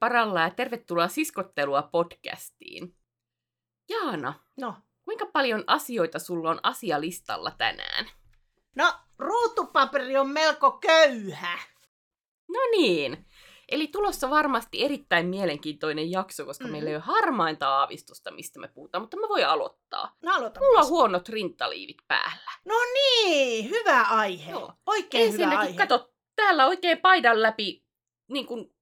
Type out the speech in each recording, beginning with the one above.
paralla ja tervetuloa Siskottelua podcastiin. Jaana, No, kuinka paljon asioita sulla on asialistalla tänään? no ruutupaperi on melko köyhä. No niin, eli tulossa varmasti erittäin mielenkiintoinen jakso, koska Mhm. meillä ei ole harmainta aavistusta, mistä me puhutaan, mutta mä voin aloittaa. No aloita. Mulla on huonot rintaliivit päällä. No niin, hyvä aihe. Joo. Oikein hyvä Ensinnäkin, aihe. kato, täällä oikein paidan läpi niin kun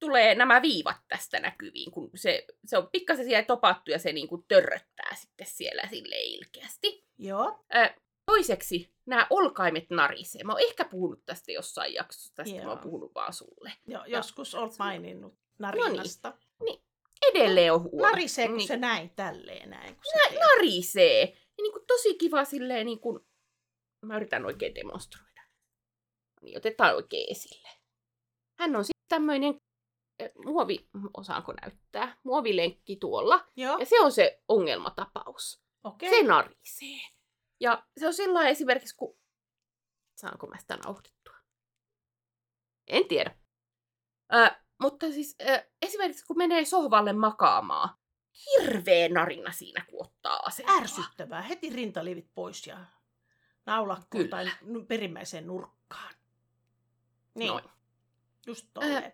tulee nämä viivat tästä näkyviin, kun se, se on pikkasen siellä topattu ja se niin kun törröttää sitten siellä sille ilkeästi. Joo, Ö, toiseksi nämä olkaimet narisee. Mä oon ehkä puhunut tästä jossain jaksossa, tästä Joo. mä oon puhunut vaan sulle. jo, joskus olet maininnut narinasta. Edelleen on huono. Narisee, kun Niin, se näin tälleen näin. Kun se nä- narisee. Ja niin kuin tosi kiva silleen niin kuin... Mä yritän oikein demonstroida. Niin, otetaan oikein esille. Hän on sitten tämmöinen muovi, osaanko näyttää, muovilenkki tuolla. Joo, Ja se on se ongelmatapaus. okei. Se narisee. Ja se on sillä esimerkiksi, kun... Saanko mä sitä nauhoitettua? En tiedä. Ö, mutta siis ö, esimerkiksi kun menee sohvalle makaamaan, hirveä narina siinä, kun ottaa asentoa. Ärsyttävää. Heti rintaliivit pois ja naulakkoon Kyllä. tai perimmäiseen nurkkaan. Niin, Noin. just tolleen.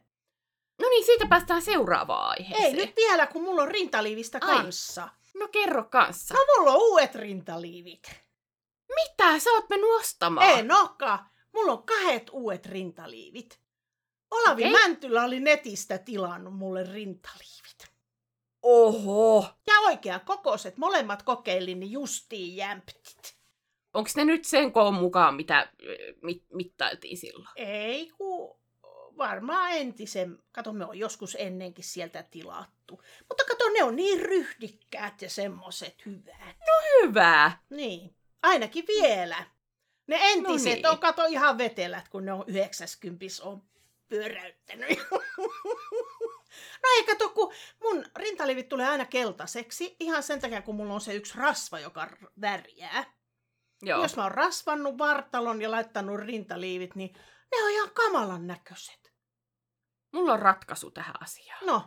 No niin, siitä päästään seuraavaan aiheeseen. Ei nyt vielä, kun mulla on rintaliivistä Ai. kanssa. No kerro kanssa. No mulla on uudet rintaliivit. Mitä sä oot mennyt ostamaan? Ei noka. Mulla on kahdet uudet rintaliivit. Olavi Okei. Mäntylä oli netistä tilannut mulle rintaliivit. Oho. Ja oikea kokoiset, molemmat kokeilin, niin justiin jämptit. Onko ne nyt sen koon mukaan, mitä ö, mit, mittailtiin silloin? Ei ku varmaan entisen, kato me on joskus ennenkin sieltä tilattu. Mutta kato, ne on niin ryhdikkäät ja semmoset hyvät. Hyvä. Niin, ainakin vielä. Ne entiset niin. on kato ihan vetelät, kun ne on 90 on pyöräyttänyt. no ei kato, kun mun rintalivit tulee aina keltaiseksi, ihan sen takia, kun mulla on se yksi rasva, joka värjää. Joo. Jos mä oon rasvannut vartalon ja laittanut rintaliivit, niin ne on ihan kamalan näköiset. Mulla on ratkaisu tähän asiaan. No,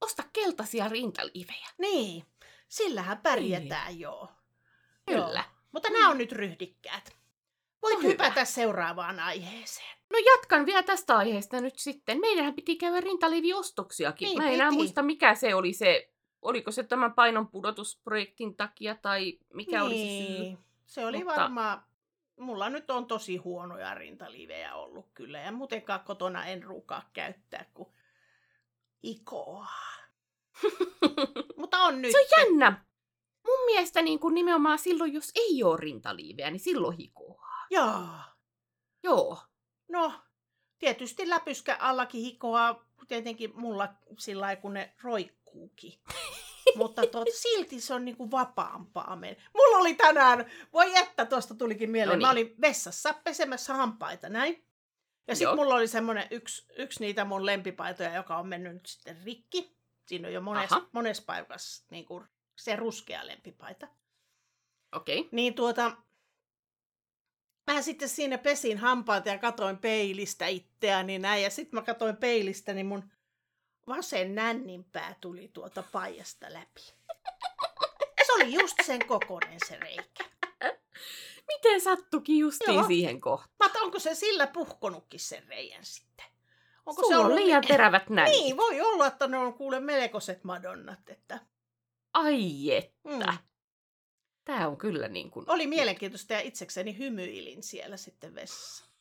Osta keltaisia rintaliivejä. niin. Sillähän pärjätään joo. Niin. Kyllä. Joo. Mutta nämä on nyt ryhdikkäät. Voit No hyvä. hypätä seuraavaan aiheeseen. No jatkan vielä tästä aiheesta nyt sitten. Meidänhän piti käydä rintaliiviostoksiakin. Niin, Mä en enää piti. muista, mikä se oli se, oliko se tämän painon pudotusprojektin takia tai mikä oli se syy. Niin, Se oli Mutta- varmaan, mulla nyt on tosi huonoja rintaliivejä ollut kyllä. Ja muutenkaan kotona en ruukaa käyttää kuin ikoa. Mutta on nyt. se on jännä. Mun mielestä niin kuin nimenomaan silloin, jos ei ole rintaliiveä, niin silloin hikoaa. Joo. Joo. No, tietysti läpyskä allakin hikoaa, tietenkin mulla sillä kun ne roikkuukin. Mutta tuota, silti se on niinku vapaampaa. men- Mulla oli tänään, voi että tuosta tulikin mieleen, No mä niin. olin vessassa pesemässä hampaita näin. Ja sitten mulla oli semmoinen yksi, yksi niitä mun lempipaitoja, joka on mennyt nyt sitten rikki. Siinä on jo monessa, Aha. monessa paikassa niin kuin se ruskea lempipaita. Okei. Okay. Niin tuota, mä sitten siinä pesin hampaat ja katoin peilistä itseäni näin. Ja sitten mä katoin peilistä, niin mun vasen nänninpää tuli tuolta paijasta läpi. Se oli just sen kokoinen se reikä. Miten sattukin justiin Joo. siihen kohtaan? Mä onko se sillä puhkonutkin sen reijän sitten? Onko Sulla on liian terävät näin. Niin, voi olla, että ne on kuule melkoiset madonnat. Että... Ai että. Mm. Tää on kyllä niin kuin... Oli mielenkiintoista ja itsekseni hymyilin siellä sitten vessassa.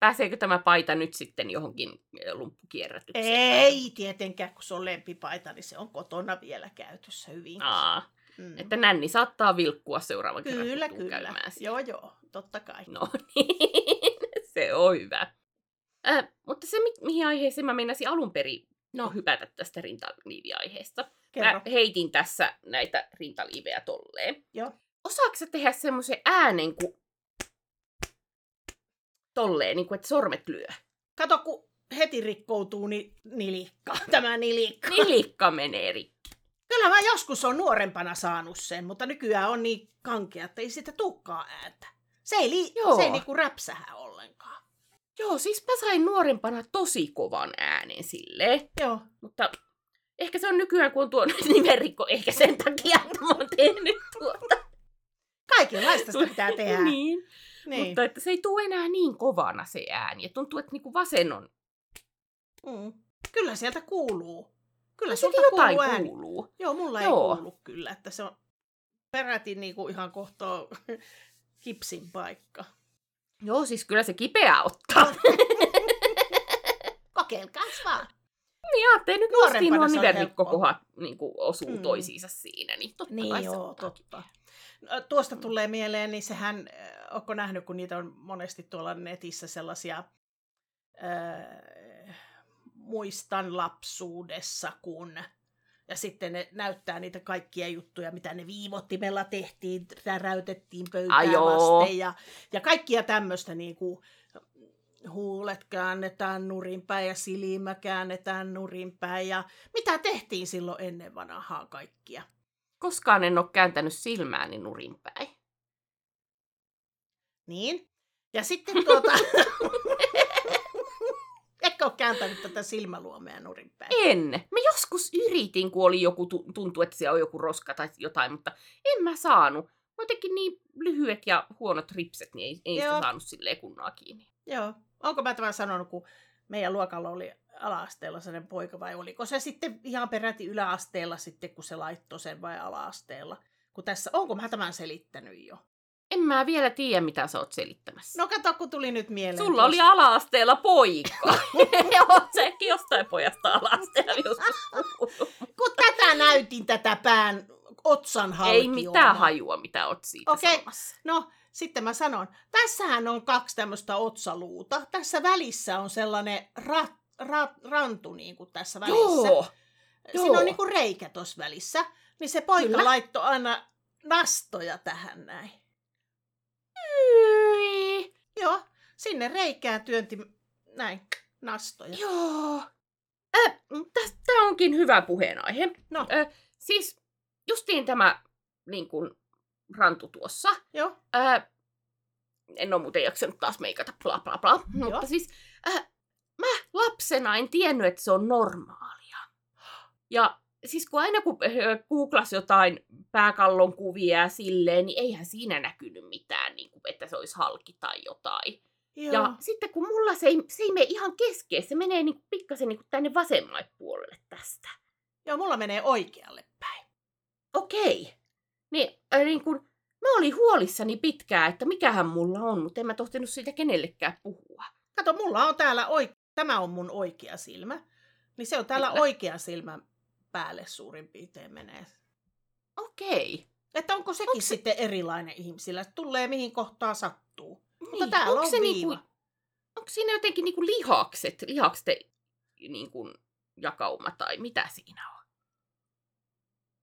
Pääseekö tämä paita nyt sitten johonkin ö, lumppukierrätykseen? Ei tietenkään, kun se on lempipaita, niin se on kotona vielä käytössä hyvin. Aa, Mm. että nänni saattaa vilkkua seuraavan kerran, Kyllä, kun tuu kyllä. käymään siellä. Joo, joo, totta kai. No niin, se on hyvä. Äh, mutta se, mi- mihin aiheeseen mä meinasin alun perin no. hypätä tästä rintaliiviaiheesta. Kerro. Mä heitin tässä näitä rintaliivejä tolleen. Joo. Osaatko sä tehdä semmoisen äänen kuin tolleen, niin kuin että sormet lyö? Kato, kun heti rikkoutuu ni- nilikka, tämä nilikka. Nilikka menee rikki. Kyllä mä joskus on nuorempana saanut sen, mutta nykyään on niin kankea, että ei sitä tukkaa ääntä. Se ei, li- Joo. se ei niinku räpsähä ollenkaan. Joo, siis mä sain nuorempana tosi kovan äänen silleen. Joo. Mutta ehkä se on nykyään, kun on tuo nimenrikko, ehkä sen takia, että mä oon tehnyt tuota. Kaikenlaista sitä pitää tehdä. niin. Niin. Mutta että se ei tule enää niin kovana se ääni. Et tuntuu, että niinku vasen on... Mm. Kyllä sieltä kuuluu. Kyllä Sieltä sulta jotain kuuluu ääni. kuuluu. Joo, mulla Joo. ei kuulu kyllä, että se on peräti niinku ihan kohtaa kipsin paikka. Joo, siis kyllä se kipeä ottaa. Kokeilkaas vaan. niin ajattelin, nyt Nuorempana nuo se on nivelrikkokohat niin osuu Mm. toisiinsa siinä. Niin, totta Niin se joo, ottaa totta. Tuosta tulee mieleen, niin sehän, onko nähnyt, kun niitä on monesti tuolla netissä sellaisia, äh, muistan lapsuudessa, kun, ja sitten ne näyttää niitä kaikkia juttuja, mitä ne viivottimella tehtiin, täräytettiin pöytää Ai joo. vasten, ja, ja kaikkia tämmöistä niin kuin, huulet käännetään nurinpäin ja silmä käännetään nurinpäin ja mitä tehtiin silloin ennen vanhaa kaikkia. Koskaan en ole kääntänyt silmääni nurinpäin. Niin. Ja sitten tuota... Etkö ole kääntänyt tätä silmäluomea nurinpäin? En. Mä joskus yritin, kun oli joku, tu- tuntui, että siellä on joku roska tai jotain, mutta en mä saanut. Mä jotenkin niin lyhyet ja huonot ripset, niin ei, ei sitä saanut silleen kunnolla kiinni. Joo. Onko mä tämän sanonut, kun meidän luokalla oli ala-asteella sellainen poika, vai oliko se sitten ihan peräti yläasteella sitten, kun se laittoi sen vai ala-asteella? Kun tässä, onko mä tämän selittänyt jo? En mä vielä tiedä, mitä sä oot selittämässä. No kato, kun tuli nyt mieleen. Sulla oli tuossa. ala-asteella poika. Joo, sekin jostain pojasta ala-asteella joskus. Kun tätä näytin, tätä pään otsan Ei halkioimaa. mitään hajua, mitä oot siitä Okei. sanomassa. No, sitten mä sanon, tässähän on kaksi tämmöistä otsaluuta. Tässä välissä on sellainen rat, rat, rantu niin kuin tässä välissä. Joo. Siinä joo. on niin kuin reikä tuossa välissä. Niin se poika Kyllä. laittoi aina nastoja tähän näin. Hyi. Joo, sinne reikään työnti näin nastoja. Joo. Äh, Tämä onkin hyvä puheenaihe. No, Äh, siis justiin tämä niin kuin, rantu tuossa. joo. Äh, en ole muuten jaksanut taas meikata bla bla bla. Joo. Mutta siis äh, mä lapsena en tiennyt, että se on normaalia. Ja siis kun aina kun äh, googlas jotain pääkallon kuvia ja silleen, niin eihän siinä näkynyt mitään, niin kuin, että se olisi halki tai jotain. Joo. Ja sitten kun mulla se ei, se ei mene ihan keskeen, se menee niin pikkasen niin tänne vasemmalle puolelle tästä. joo, mulla menee oikealle päin. Okei. Niin, äh, niin kun, mä olin huolissani pitkään, että mikähän mulla on, mutta en mä tohtinut siitä kenellekään puhua. Kato, mulla on täällä, oik- tämä on mun oikea silmä. Niin se on täällä Kyllä. oikea silmän päälle suurin piirtein menee. Okei. Että onko sekin Onko se- sitten erilainen ihmisillä? Tulee mihin kohtaan sattuu. Mutta Niin, täällä onko on se viiva. niinku, onko siinä jotenkin niinku lihakset, lihakset niinku jakauma tai mitä siinä on?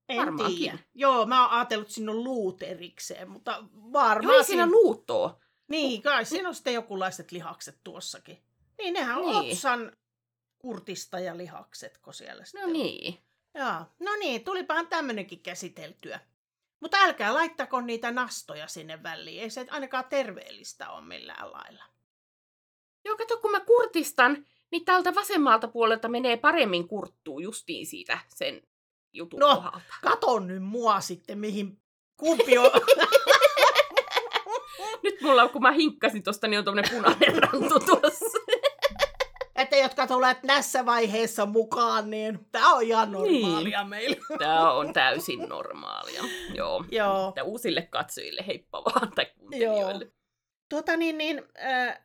En varmaankin. tiedä. Joo, mä oon ajatellut, että siinä on luut erikseen, mutta Joo, varmaan ei siinä luuttoa. Niin, kai siinä on sitten jokunlaiset lihakset tuossakin. Niin, nehän on Niin. otsan kurtista ja lihaksetko siellä sitten No niin. Joo, no niin, tulipahan tämmönenkin käsiteltyä. Mutta älkää laittako niitä nastoja sinne väliin. Ei se ainakaan terveellistä ole millään lailla. Joo, kato, kun mä kurtistan, niin täältä vasemmalta puolelta menee paremmin kurttuu justiin siitä sen jutun No. kohdalta. Kato nyt mua sitten, mihin kumpi on. Nyt mulla, kun mä hinkkasin tosta, niin on tommonen punainen rantu tuossa. että jotka tulet tässä vaiheessa mukaan, niin tämä on ihan normaalia niin. meillä. Tää on täysin normaalia. Joo. Joo. Että uusille katsojille heippa vaan tai kuuntelijoille. Tuota niin, niin äh,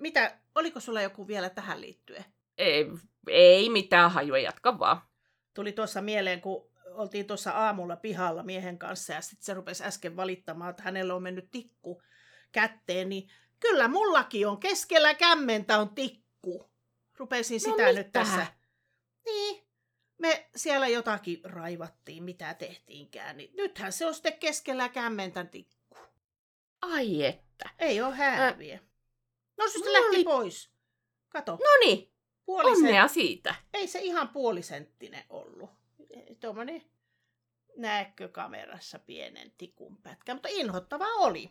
mitä, oliko sulla joku vielä tähän liittyen? Ei, ei mitään hajua, jatka vaan. Tuli tuossa mieleen, kun oltiin tuossa aamulla pihalla miehen kanssa ja sitten se rupesi äsken valittamaan, että hänellä on mennyt tikku kätteen, niin kyllä mullakin on keskellä kämmentä on tikku. Rupesin No sitä nyt mitä? tässä. Niin, me siellä jotakin raivattiin, mitä tehtiinkään, niin nythän se on sitten keskellä kämmentä tikku. Ai että. Ei ole hääviä. No se mulla lähti oli- pois. Kato, No niin, puolisen, onnea siitä. ei se ihan puolisenttinen ollut. Tuommoinen näetkö kamerassa pienen tikun pätkä, mutta inhottava oli.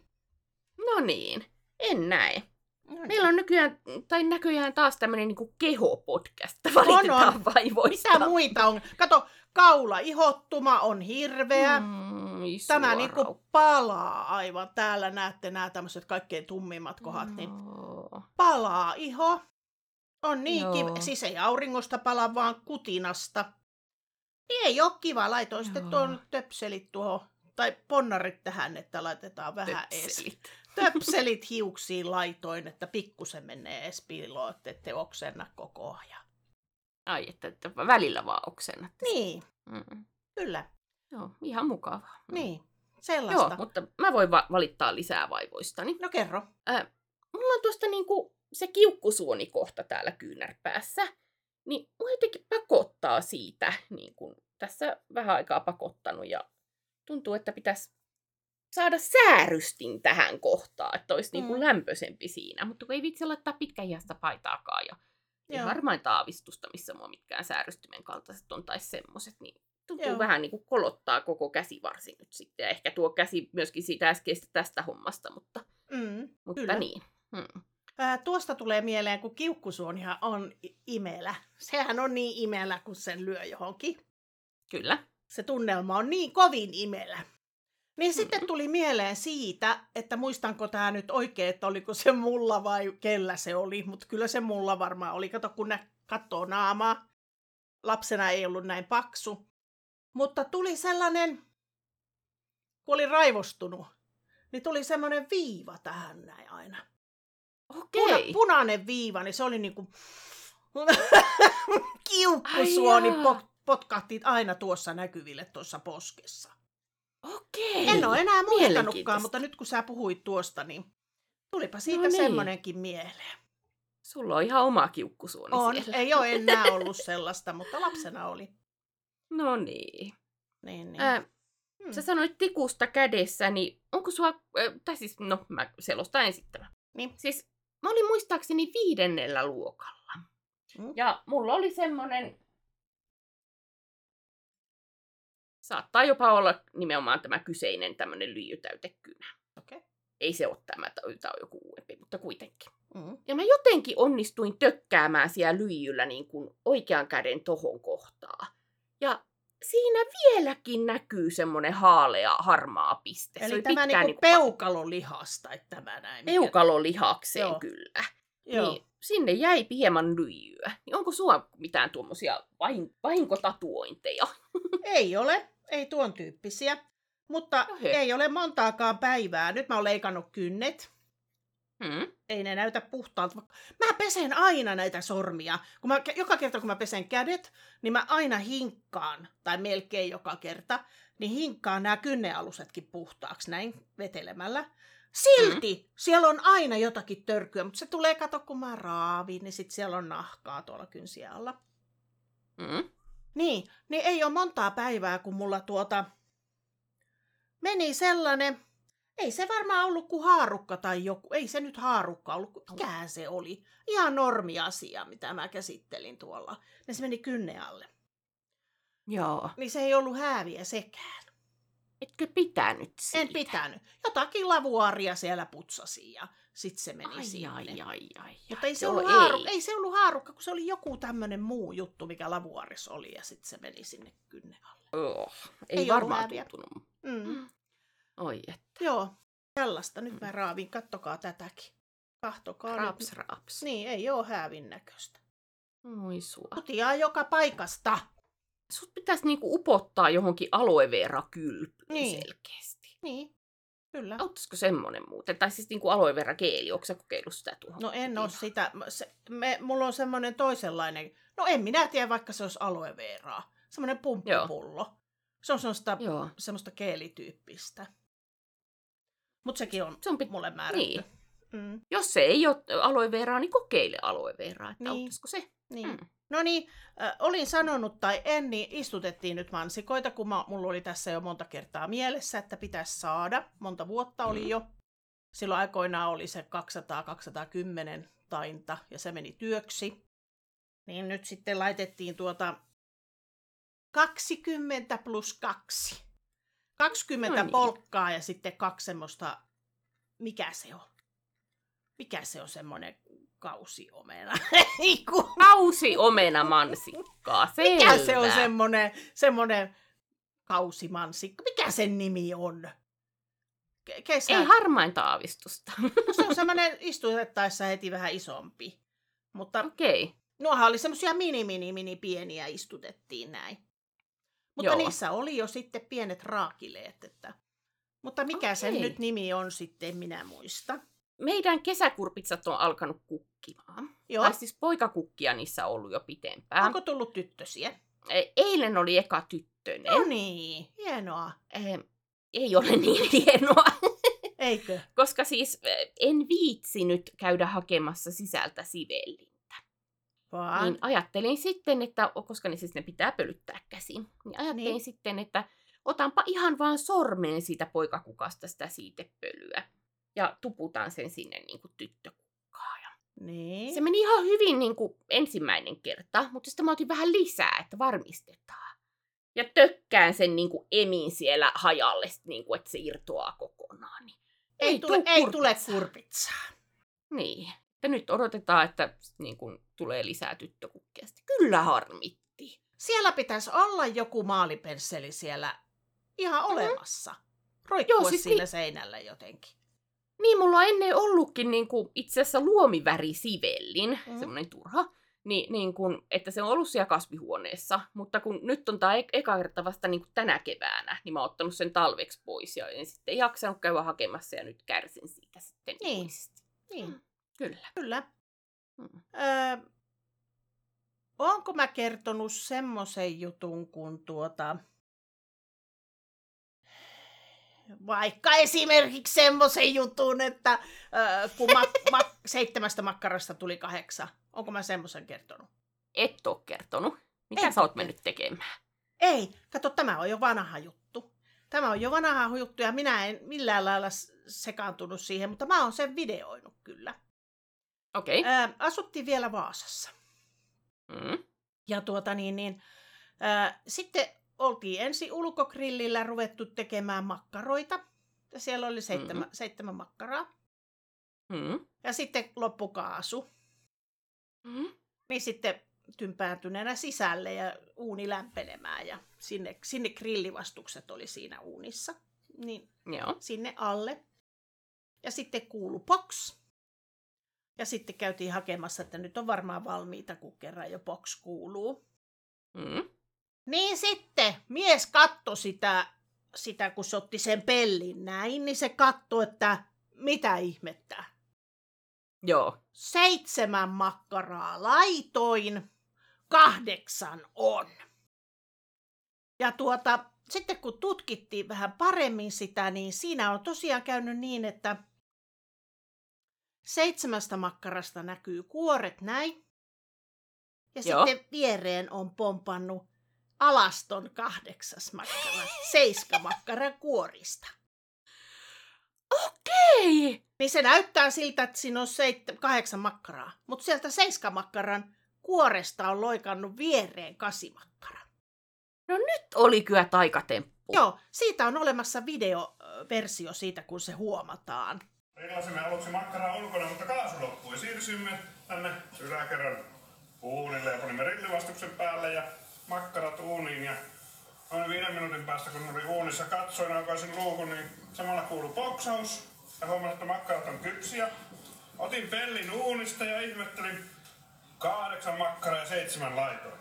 No niin, en näe. No niin. Meillä on nykyään, tai näköjään taas tämmöinen niin keho-podcast. Valitetaan vaivoista. Mitä muita on? Kato, kaula ihottuma on hirveä. Mm, Tämä niinku palaa aivan. Täällä näette nämä tämmöiset kaikkein tummimmat kohdat, niin Joo. palaa iho. On niin Joo. kiva, siis ei auringosta pala, vaan kutinasta. Niin ei ole kiva, laitoin sitten Joo. tuon töpselit tuohon, tai ponnarit tähän, että laitetaan vähän. Töpselit. Töpselit hiuksiin laitoin, että pikkusen menee ees piiloon, että ette oksenna koko ajan. Ai, että, että välillä vaan oksennatte. Niin, Mm. kyllä, Joo, ihan mukavaa. Mm. niin, Joo, sellaista. mutta mä voin va- valittaa lisää vaivoistani. No kerro. Ää, mulla on tuosta niinku se kiukkusuonikohta täällä kyynärpäässä, niin mua jotenkin pakottaa siitä, niin kun tässä vähän aikaa pakottanut ja tuntuu, että pitäisi saada säärystin tähän kohtaan, että olisi niinku Mm. lämpöisempi siinä, mutta kun ei vitsi laittaa pitkähiästä paitaakaan ja Joo. varmaan aavistusta, missä mua mitkään säärystimen kaltaiset on tai semmoset, niin tuntuu Joo. vähän niin kuin kolottaa koko käsivarsi nyt sitten. Ja ehkä tuo käsi myöskin siitä äskeistä tästä hommasta, mutta, Mm, mutta Kyllä. niin. Hmm. Ää, tuosta tulee mieleen, kun kiukkusuonihan on imelä. Sehän on niin imelä, kun sen lyö johonkin. Kyllä. Se tunnelma on niin kovin imelä. Niin Mm. sitten tuli mieleen siitä, että muistanko tämä nyt oikein, että oliko se mulla vai kellä se oli. Mutta kyllä se mulla varmaan oli. Kato, kun nä- katsoo naamaa. Lapsena ei ollut näin paksu. Mutta tuli sellainen, kun oli raivostunut, niin tuli semmoinen viiva tähän näin aina. Okei. Puna, punainen viiva, niin se oli niinku kiukkusuoni po- potkahti aina tuossa näkyville tuossa poskessa. Okei. En ole enää muistanutkaan, mutta nyt kun sä puhuit tuosta, niin tulipa siitä No niin. semmoinenkin mieleen. Sulla on ihan oma kiukkusuoni On, siellä. ei ole enää ollut sellaista, mutta lapsena oli. No niin. Niin, niin. Ää, Hmm. sä sanoit tikusta kädessä, niin onko sua, äh, tai siis, no mä selostan ensin tämän. Niin. Siis mä olin muistaakseni viidennellä luokalla. Mm. Ja mulla oli semmonen, saattaa jopa olla nimenomaan tämä kyseinen tämmönen lyijytäytekynä. Okei. Ei se ole tämä, tämä on joku uudempi, mutta kuitenkin. Mm. Ja mä jotenkin onnistuin tökkäämään siellä lyijyllä niin kuin oikean käden tohon kohtaa. Ja siinä vieläkin näkyy semmoinen haalea, harmaa piste. se Eli oli tämä niinku niinku peukalolihasta, että tämä näin. peukalolihakseen Joo. kyllä. Joo. Niin sinne jäi hieman lyijyä. Niin onko sulla mitään tuommoisia vahin, vahinkotatuointeja? Ei ole, ei tuon tyyppisiä. Mutta Ohe. ei ole montaakaan päivää. Nyt mä oon leikannut kynnet. Hmm? Ei ne näytä puhtaalta. Mä pesen aina näitä sormia. Kun mä, joka kerta kun mä pesen kädet, niin mä aina hinkkaan, tai melkein joka kerta, niin hinkkaan nämä kynnealusetkin puhtaaksi näin vetelemällä. Silti mm. siellä on aina jotakin törkyä, mutta se tulee, kato kun mä raavin, niin sit siellä on nahkaa tuolla kynsiä alla. Hmm? Niin, niin ei ole montaa päivää, kun mulla tuota meni sellainen, ei se varmaan ollut kuin haarukka tai joku, ei se nyt haarukka ollut, kun mikähän se oli. Ihan normiasia, mitä mä käsittelin tuolla. Ja se meni kynne alle. Joo. Niin se ei ollut hääviä sekään. Etkö pitänyt siitä? En pitänyt. Jotakin lavuaaria siellä putsasi ja sit se meni Ai, sinne. ai, ai, ai. Mutta ei se, ollut haaru, ei. se ollut haarukka, kun se oli joku tämmöinen muu juttu, mikä lavuaaris oli ja sitten se meni sinne kynne alle. Oh, ei, Ei varmaan tuntunut. Mm. Oi että. Joo, tällaista. Nyt mä raavin. Kattokaa tätäkin. Kahtokaa Raps, nyt. raps. Niin, ei oo häävin näköistä. Oi sua. Kutiaa joka paikasta. Sut pitäisi niinku upottaa johonkin aloe vera kylpyyn Niin. selkeästi. Niin, kyllä. Auttaisiko semmonen muuten? Tai siis niinku aloe vera geeli, onko sä kokeillut sitä tuohon? No en oo kutinaan? sitä. Se, me, mulla on semmoinen toisenlainen. No en minä tiedä, vaikka se olisi aloe veraa. Semmoinen pumppupullo. Se on semmoista, Joo. semmoista keelityyppistä. Mutta sekin on Se on pit- mulle määrätty. Niin. Mm, Jos se ei ole aloe veraa, niin kokeile aloe veraa, että Niin. auttaisiko se? niin. Mm. No niin, äh, olin sanonut tai en, niin istutettiin nyt mansikoita, kun mä, mulla oli tässä jo monta kertaa mielessä, että pitäisi saada. Monta vuotta oli Mm. jo. Silloin aikoinaan oli se 200-210 tainta ja se meni työksi. Niin nyt sitten laitettiin tuota 20 plus 2. 20 No niin. polkkaa ja sitten kaksi semmoista, mikä se on? Mikä se on semmoinen kausiomena? Ei kun- Kausi omena mansikkaa. Mikä se on semmoinen, semmoinen kausimansikka? Mikä sen nimi on? Ke- Kesä... Ei harmainta aavistusta. No, se on semmoinen istutettaessa heti vähän isompi. Mutta Okei. Okay. nuohan oli semmoisia mini, mini, mini pieniä istutettiin näin. Mutta Joo. niissä oli jo sitten pienet raakileet. Että... Mutta mikä sen Okei. nyt nimi on sitten, en minä muista. Meidän kesäkurpitsat on alkanut kukkimaan. Joo. Tai siis poikakukkia niissä on ollut jo pitempään. Onko tullut tyttösiä? E- Eilen oli eka tyttönen. No niin, hienoa. Eh, Ei ole niin hienoa. Eikö? Koska siis eh, en viitsinyt käydä hakemassa sisältä sivellintä. Vaan. Niin ajattelin sitten, että koska ne siis ne pitää pölyttää käsin, niin ajattelin Niin. sitten, että otanpa ihan vaan sormeen siitä poikakukasta sitä siitepölyä. Ja tuputan sen sinne niin kuin tyttökukkaan. Ja Niin. Se meni ihan hyvin niin kuin ensimmäinen kerta, mutta sitten mä otin vähän lisää, että varmistetaan. Ja tökkään sen niin kuin emin siellä hajalle, niin kuin, että se irtoaa kokonaan. Niin ei, tule, tuu ei tule kurpitsaa. Niin. Ja nyt odotetaan, että niin kuin, tulee lisää tyttökukkia. Sitten Kyllä harmitti. Siellä pitäisi olla joku maalipensseli siellä ihan olemassa. Roikkua Joo, siis siinä niin- seinällä jotenkin. Niin, mulla on ennen ollutkin niin kuin, itse asiassa luomivärisivellin, Mm. mm. semmoinen turha, niin, niin kuin, että se on ollut siellä kasvihuoneessa, mutta kun nyt on tämä eka kerta vasta niin tänä keväänä, niin mä oon ottanut sen talveksi pois ja en sitten jaksanut käydä hakemassa ja nyt kärsin siitä sitten Niin. Niin, Kyllä. kyllä. Mm. Öö, onko mä kertonut semmoisen jutun, kun tuota... Vaikka esimerkiksi semmoisen jutun, että öö, kun mak- mak- seitsemästä makkarasta tuli kahdeksan. Onko mä semmoisen kertonut? Et oo kertonut. Mitä En sä oo oot mennyt tekemään? Ei, kato, tämä on jo vanha juttu. Tämä on jo vanha juttu ja minä en millään lailla sekaantunut siihen, mutta mä oon sen videoinut kyllä. Okei. Okay. Ää, asuttiin vielä Vaasassa. Mm. Ja tuota niin, niin ää, sitten oltiin ensi ulkogrillillä ruvettu tekemään makkaroita. Siellä oli seitsemän, Mhm. mm-hmm. seitsemän makkaraa. Mm. Ja sitten loppukaasu. Mm. Niin sitten tympääntyneenä sisälle ja uuni lämpenemään. Ja sinne, sinne grillivastukset oli siinä uunissa. Niin Joo. sinne alle. Ja sitten kuulu box. Ja sitten käytiin hakemassa, että nyt on varmaan valmiita, kun kerran jo box kuuluu. Mm. Niin sitten mies katto sitä, sitä, kun se otti sen pellin näin, niin se katto, että mitä ihmettä. Joo. Seitsemän makkaraa laitoin, kahdeksan on. Ja tuota, sitten kun tutkittiin vähän paremmin sitä, niin siinä on tosiaan käynyt niin, että seitsemästä makkarasta näkyy kuoret näin. Ja Joo. sitten viereen on pompannut alaston kahdeksas makkara, seiska makkaran kuorista. Okei. Niin se näyttää siltä, että siinä on seit- kahdeksan makkaraa. Mutta sieltä seiskamakkaran kuoresta on loikannut viereen kasimakkara. No nyt oli kyllä taikatemppu. Joo, siitä on olemassa videoversio siitä, kun se huomataan. Grillasimme aluksi makkaraa ulkona, mutta kaasu loppui. Siirsyimme tänne yläkerran uunille ja panimme rillivastuksen päälle ja makkarat uuniin. Ja noin viiden minuutin päästä, kun oli uunissa, katsoin aukaisin luukun, niin samalla kuului poksaus. Ja huomasin, että makkarat on kypsiä. Otin pellin uunista ja ihmettelin kahdeksan makkaraa ja seitsemän laitoin.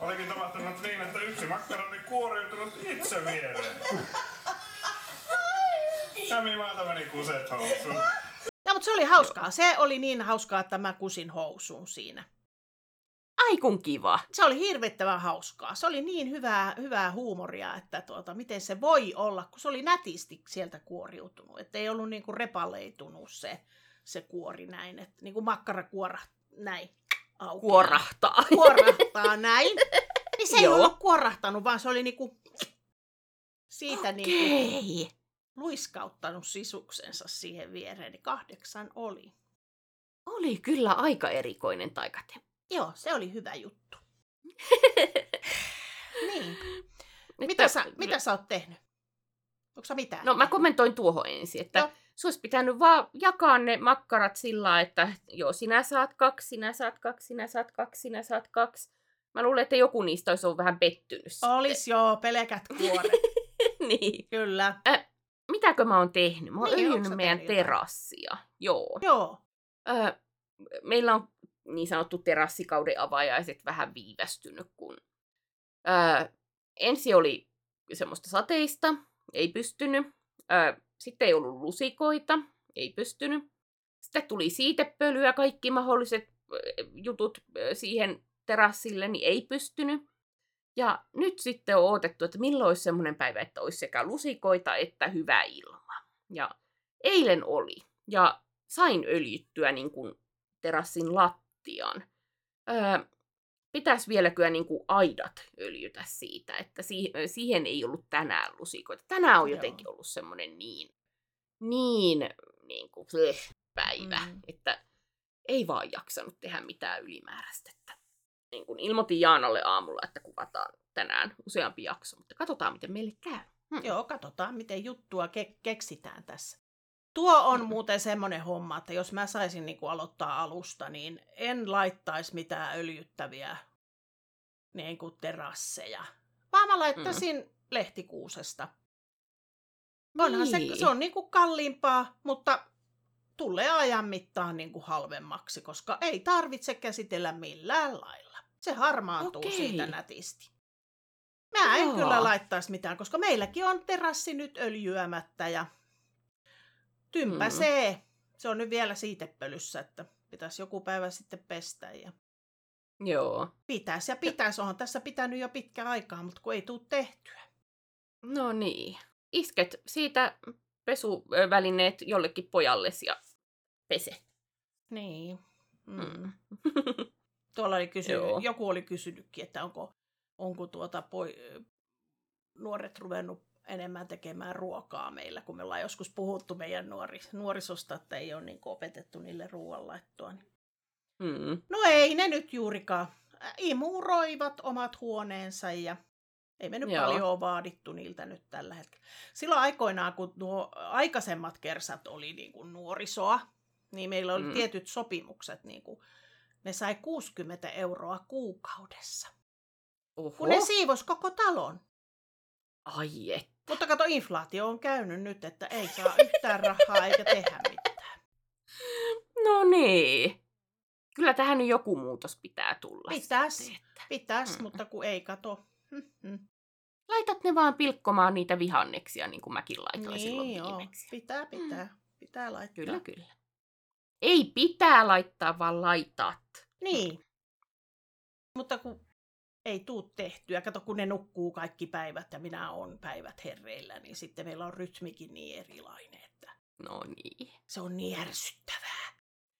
Olikin tapahtunut niin, että yksi makkara oli kuoriutunut itse viereen. Sami meni kuset housuun. No, mutta se oli hauskaa. Se oli niin hauskaa, että mä kusin housuun siinä. Ai kun kiva. Se oli hirvittävän hauskaa. Se oli niin hyvää, hyvää huumoria, että tuota, miten se voi olla, kun se oli nätisti sieltä kuoriutunut. Että ei ollut niinku repaleitunut se, se kuori näin. Että niinku makkara kuora näin auki. Kuorahtaa. Kuorahtaa näin. Niin se ei Joo. ollut kuorahtanut, vaan se oli niinku siitä niinku Okei. Luiskauttanut sisuksensa siihen viereen. Niin kahdeksan oli. Oli kyllä aika erikoinen taikatemppu. Joo, se oli hyvä juttu. Niin. Että- Mitä sä, mitä sä oot tehnyt? Onko sä mitään? No mä kommentoin tuohon ensin, että Joo. se olisi pitänyt vaan jakaa ne makkarat sillä että joo, sinä saat kaksi, sinä saat kaksi, sinä saat kaksi, sinä saat kaksi. Mä luulen, että joku niistä olisi ollut vähän pettynyt Olis joo, pelkät kuoret. niin. Kyllä. Mitäkö mä oon tehnyt? Mä oon Niin, öljynyt meidän tehnyt terassia. Joo. Joo. Ö, meillä on niin sanottu terassikauden avajaiset vähän viivästynyt, kun ö, ensi oli semmoista sateista, ei pystynyt. Ö, sitten ei ollut lusikoita, ei pystynyt. Sitten tuli siitepölyä, kaikki mahdolliset jutut siihen terassille, niin ei pystynyt. Ja nyt sitten on odotettu, että milloin olisi semmoinen päivä, että olisi sekä lusikoita että hyvä ilma. Ja eilen oli. Ja sain öljyttyä niin kuin terassin lattian. Öö, pitäisi vielä kyllä niin kuin aidat öljytä siitä, että siihen, siihen ei ollut tänään lusikoita. Tänään on Joo. jotenkin ollut semmoinen niin, niin, niin kuin bleh, päivä, Mm. mm. että ei vaan jaksanut tehdä mitään ylimääräistä. Että niin kuin ilmoitin Jaanalle aamulla, että kuvataan tänään useampi jakso, mutta katsotaan, miten meille käy. Hmm. Joo, katsotaan, miten juttua ke- keksitään tässä. Tuo on Mm. muuten semmoinen homma, että jos mä saisin niin aloittaa alusta, niin en laittaisi mitään öljyttäviä niin kuin terasseja, vaan mä laittaisin mm. lehtikuusesta. Onhan se, Niin. se on niin kuin kalliimpaa, mutta tulee ajan mittaan niin kuin halvemmaksi, koska ei tarvitse käsitellä millään lailla. Se harmaantuu Okei. siitä nätisti. Mä en Joo. kyllä laittaisi mitään, koska meilläkin on terassi nyt öljyämättä ja tympä Mm. se. Se on nyt vielä siitepölyssä, että pitäisi joku päivä sitten pestä. Ja Joo. pitäisi ja pitäisi. Onhan tässä pitänyt jo pitkä aikaa, mutta kun ei tule tehtyä. No niin. Isket siitä pesuvälineet jollekin pojallesi ja pese. Niin. Mm. Tuolla oli kysynyt, Joo. joku oli kysynytkin, että onko, onko tuota poi, nuoret ruvennut enemmän tekemään ruokaa meillä, kun me ollaan joskus puhuttu meidän nuori, nuorisosta, että ei ole niin opetettu niille ruoanlaittoa. Niin. mm. No ei ne nyt juurikaan. Imuroivat omat huoneensa ja ei me nyt Joo. paljon ole vaadittu niiltä nyt tällä hetkellä. Silloin aikoinaan, kun nuo aikaisemmat kersat oli niin kuin nuorisoa, niin meillä oli Mm. tietyt sopimukset, niin kuin, ne sai 60 euroa kuukaudessa. Oho. Kun ne siivos koko talon. Ai et. Mutta kato, inflaatio on käynyt nyt, että ei saa yhtään rahaa eikä tehdä mitään. No niin. Kyllä tähän nyt joku muutos pitää tulla. Pitäis. sitten, että- Pitäis, Mm. mutta kun ei kato. Mm-hmm. Laitat ne vaan pilkkomaan niitä vihanneksia, niin kuin mäkin laitoin silloin Niin joo, viimeksi. pitää, pitää, pitää laittaa. Kyllä, kyllä. Ei pitää laittaa, vaan laitat. Niin. Mutta kun ei tuu tehtyä, kato kun ne nukkuu kaikki päivät ja minä on päivät herreillä, niin sitten meillä on rytmikin niin erilainen, että No niin. se on niin ärsyttävää.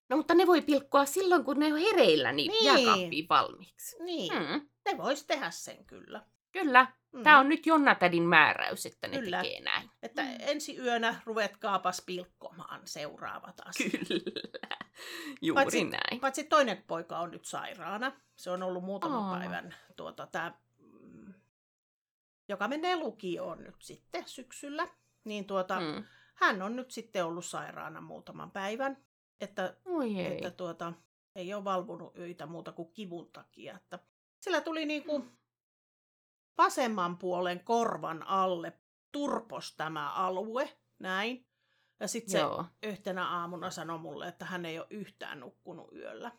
No mutta ne voi pilkkoa silloin, kun ne on hereillä, niin, Niin. jääkaappiin valmiiksi. Niin, Mm. ne vois tehdä sen kyllä. Kyllä. Mm. Tämä on nyt Jonnatädin määräys, että ne Kyllä. tekee näin. Että Mm. ensi yönä ruvetkaapas pilkkomaan seuraavat asiat. Kyllä. Juuri Paitsi- näin. Paitsi toinen poika on nyt sairaana. Se on ollut muutaman Aa. päivän, tuota, tää, mm, joka menee lukioon nyt sitten syksyllä. Niin tuota, mm. Mm. hän on nyt sitten ollut sairaana muutaman päivän. Että, että tuota, ei ole valvonut öitä muuta kuin kivun takia. Että sillä tuli niinku vasemman puolen korvan alle turpos tämä alue, näin. Ja sitten se Joo. yhtenä aamuna sanoi mulle, että hän ei ole yhtään nukkunut yöllä.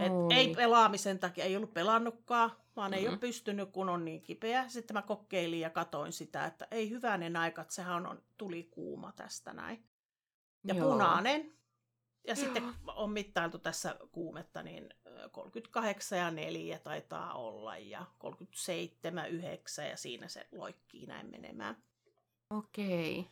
Et Oi. ei pelaamisen takia, ei ollut pelannutkaan, vaan ei ole pystynyt, kun on niin kipeä. Sitten mä kokeilin ja katoin sitä, että ei hyvänen aika, että sehän on, tuli kuuma tästä näin. Ja Joo. punainen. Ja sitten on mittailtu tässä kuumetta, niin ö, 38 ja 4 taitaa olla ja 37, 9 ja siinä se loikkii näin menemään. Okei.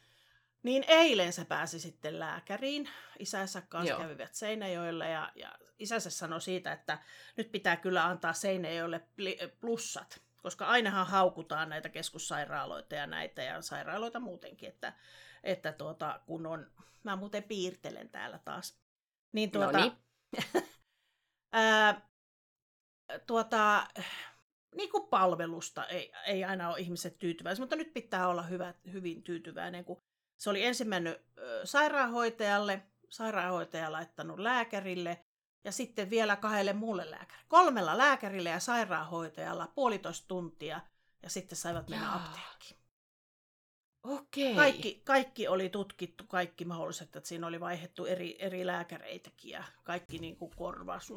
Niin eilen se pääsi sitten lääkäriin. Isänsä kanssa Joo. kävivät Seinäjoella ja, ja isänsä sanoi siitä, että nyt pitää kyllä antaa Seinäjoelle plussat. Koska ainahan haukutaan näitä keskussairaaloita ja näitä ja sairaaloita muutenkin, että, että tuota, kun on, mä muuten piirtelen täällä taas. Niin tuota, Noniin. ää, tuota, niin kuin palvelusta ei, ei aina ole ihmiset tyytyväisiä, mutta nyt pitää olla hyvä, hyvin tyytyväinen, kun se oli ensin mennyt sairaanhoitajalle, sairaanhoitaja laittanut lääkärille ja sitten vielä kahdelle muulle lääkärille. Kolmella lääkärillä ja sairaanhoitajalla puolitoista tuntia ja sitten saivat mennä Jaa. apteekkiin. Okei. Kaikki, kaikki oli tutkittu, kaikki mahdolliset, että siinä oli vaihdettu eri, eri lääkäreitäkin ja kaikki niin kuin korvaus,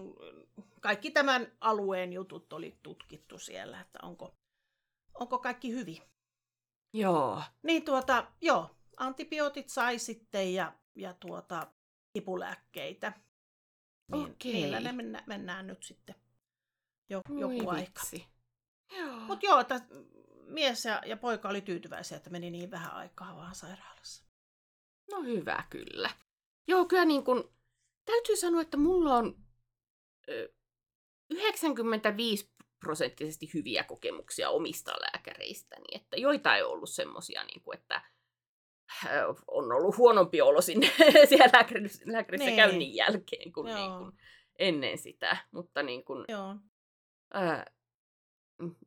kaikki tämän alueen jutut oli tutkittu siellä, että onko, onko kaikki hyvin. Joo. Niin tuota, joo, antibiootit sai sitten ja, ja tuota, kipulääkkeitä. Niin, Okei. Niillä ne mennä, mennään nyt sitten jo, joku Voi aika. vitsi. Joo. Mutta joo, että mies ja, ja poika oli tyytyväisiä, että meni niin vähän aikaa vaan sairaalassa. No hyvä kyllä. Joo, kyllä niin kuin, täytyy sanoa, että mulla on ö, 95 prosenttisesti hyviä kokemuksia omista lääkäreistäni, että joita ei ollut semmoisia, niin kuin, että on ollut huonompi olo sinne siellä lääkärissä, lääkärissä Niin. käynnin jälkeen kuin, Joo. niin kuin ennen sitä. Mutta niin kuin, Joo, ää,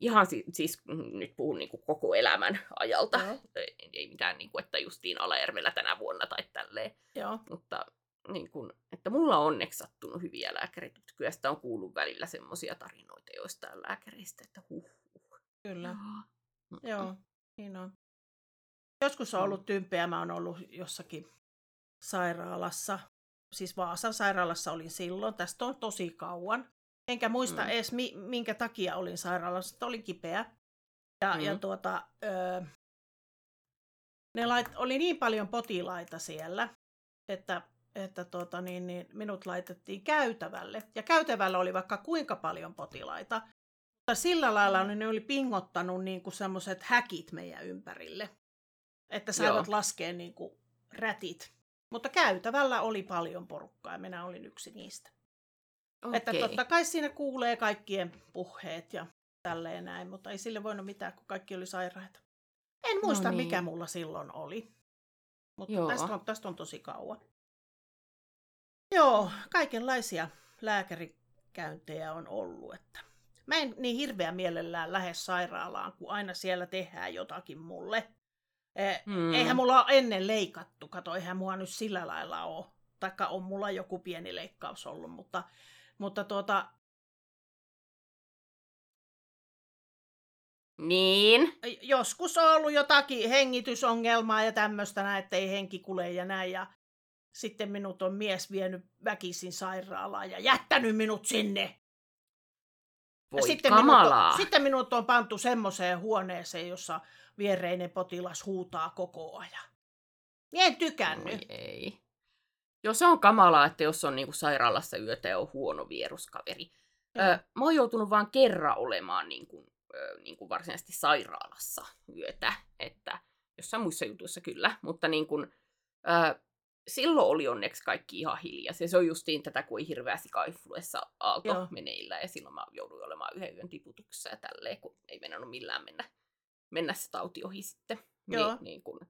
ihan si- siis mm, nyt puhun niin kuin koko elämän ajalta. Joo. Ei, ei mitään, niin kuin, että justiin Alajärvellä tänä vuonna tai tälleen. joo. Mutta niin kun, että mulla on onneksi sattunut hyviä lääkärit, mutta kyllä sitä on kuullut välillä semmoisia tarinoita joistain lääkäristä, että huh, huh. Kyllä. Mm, Joo, niin on. Joskus on ollut tympeä, mä oon ollut jossakin sairaalassa. Siis Vaasan sairaalassa olin silloin, tästä on tosi kauan. Enkä muista Mm. edes, mi- minkä takia olin sairaalassa, että olin kipeä. Ja, Mm. ja tuota, öö, ne lait, oli niin paljon potilaita siellä, että, että tuota, niin, niin, minut laitettiin käytävälle. Ja käytävällä oli vaikka kuinka paljon potilaita. Mutta sillä lailla niin ne oli pingottanut niin kuin semmoiset häkit meidän ympärille, että saivat Joo. laskea niin kuin rätit. Mutta käytävällä oli paljon porukkaa ja minä olin yksi niistä. Okei. Että totta kai siinä kuulee kaikkien puheet ja tälleen näin, mutta ei sille voinut mitään, kun kaikki oli sairaita. En muista, No niin. mikä mulla silloin oli. Mutta Joo. tästä on, tästä on tosi kauan. Joo, kaikenlaisia lääkärikäyntejä on ollut. Että mä en niin hirveän mielellään lähde sairaalaan, kun aina siellä tehdään jotakin mulle. Eh, Mm. Eihän mulla ole ennen leikattu, kato, eihän mua nyt sillä lailla ole. Taikka on mulla joku pieni leikkaus ollut, mutta, mutta tuota, Niin. joskus on ollut jotakin hengitysongelmaa ja tämmöistä näin, että ei henki kule ja näin. Ja sitten minut on mies vienyt väkisin sairaalaan ja jättänyt minut sinne. Voi ja sitten minut, kamalaa. on, sitten minut on pantu semmoiseen huoneeseen, jossa viereinen potilas huutaa koko ajan. Niin En tykännyt. Oi ei. Joo, se on kamalaa, että jos on niinku sairaalassa yötä ja on huono vieruskaveri. Joo. Ö, mä oon joutunut vaan kerran olemaan niinku, ö, niinku varsinaisesti sairaalassa yötä. Että jossain muissa jutuissa kyllä, mutta niinku, ö, silloin oli onneksi kaikki ihan hiljaa. Se on justiin tätä, kun ei hirveä sikainfluenssa aalto Joo. meneillä. Ja silloin mä jouduin olemaan yhden yön tiputuksessa ja tälleen, kun ei mennä millään mennä, mennä se tauti ohi sitten. Joo. Niin, niin kun,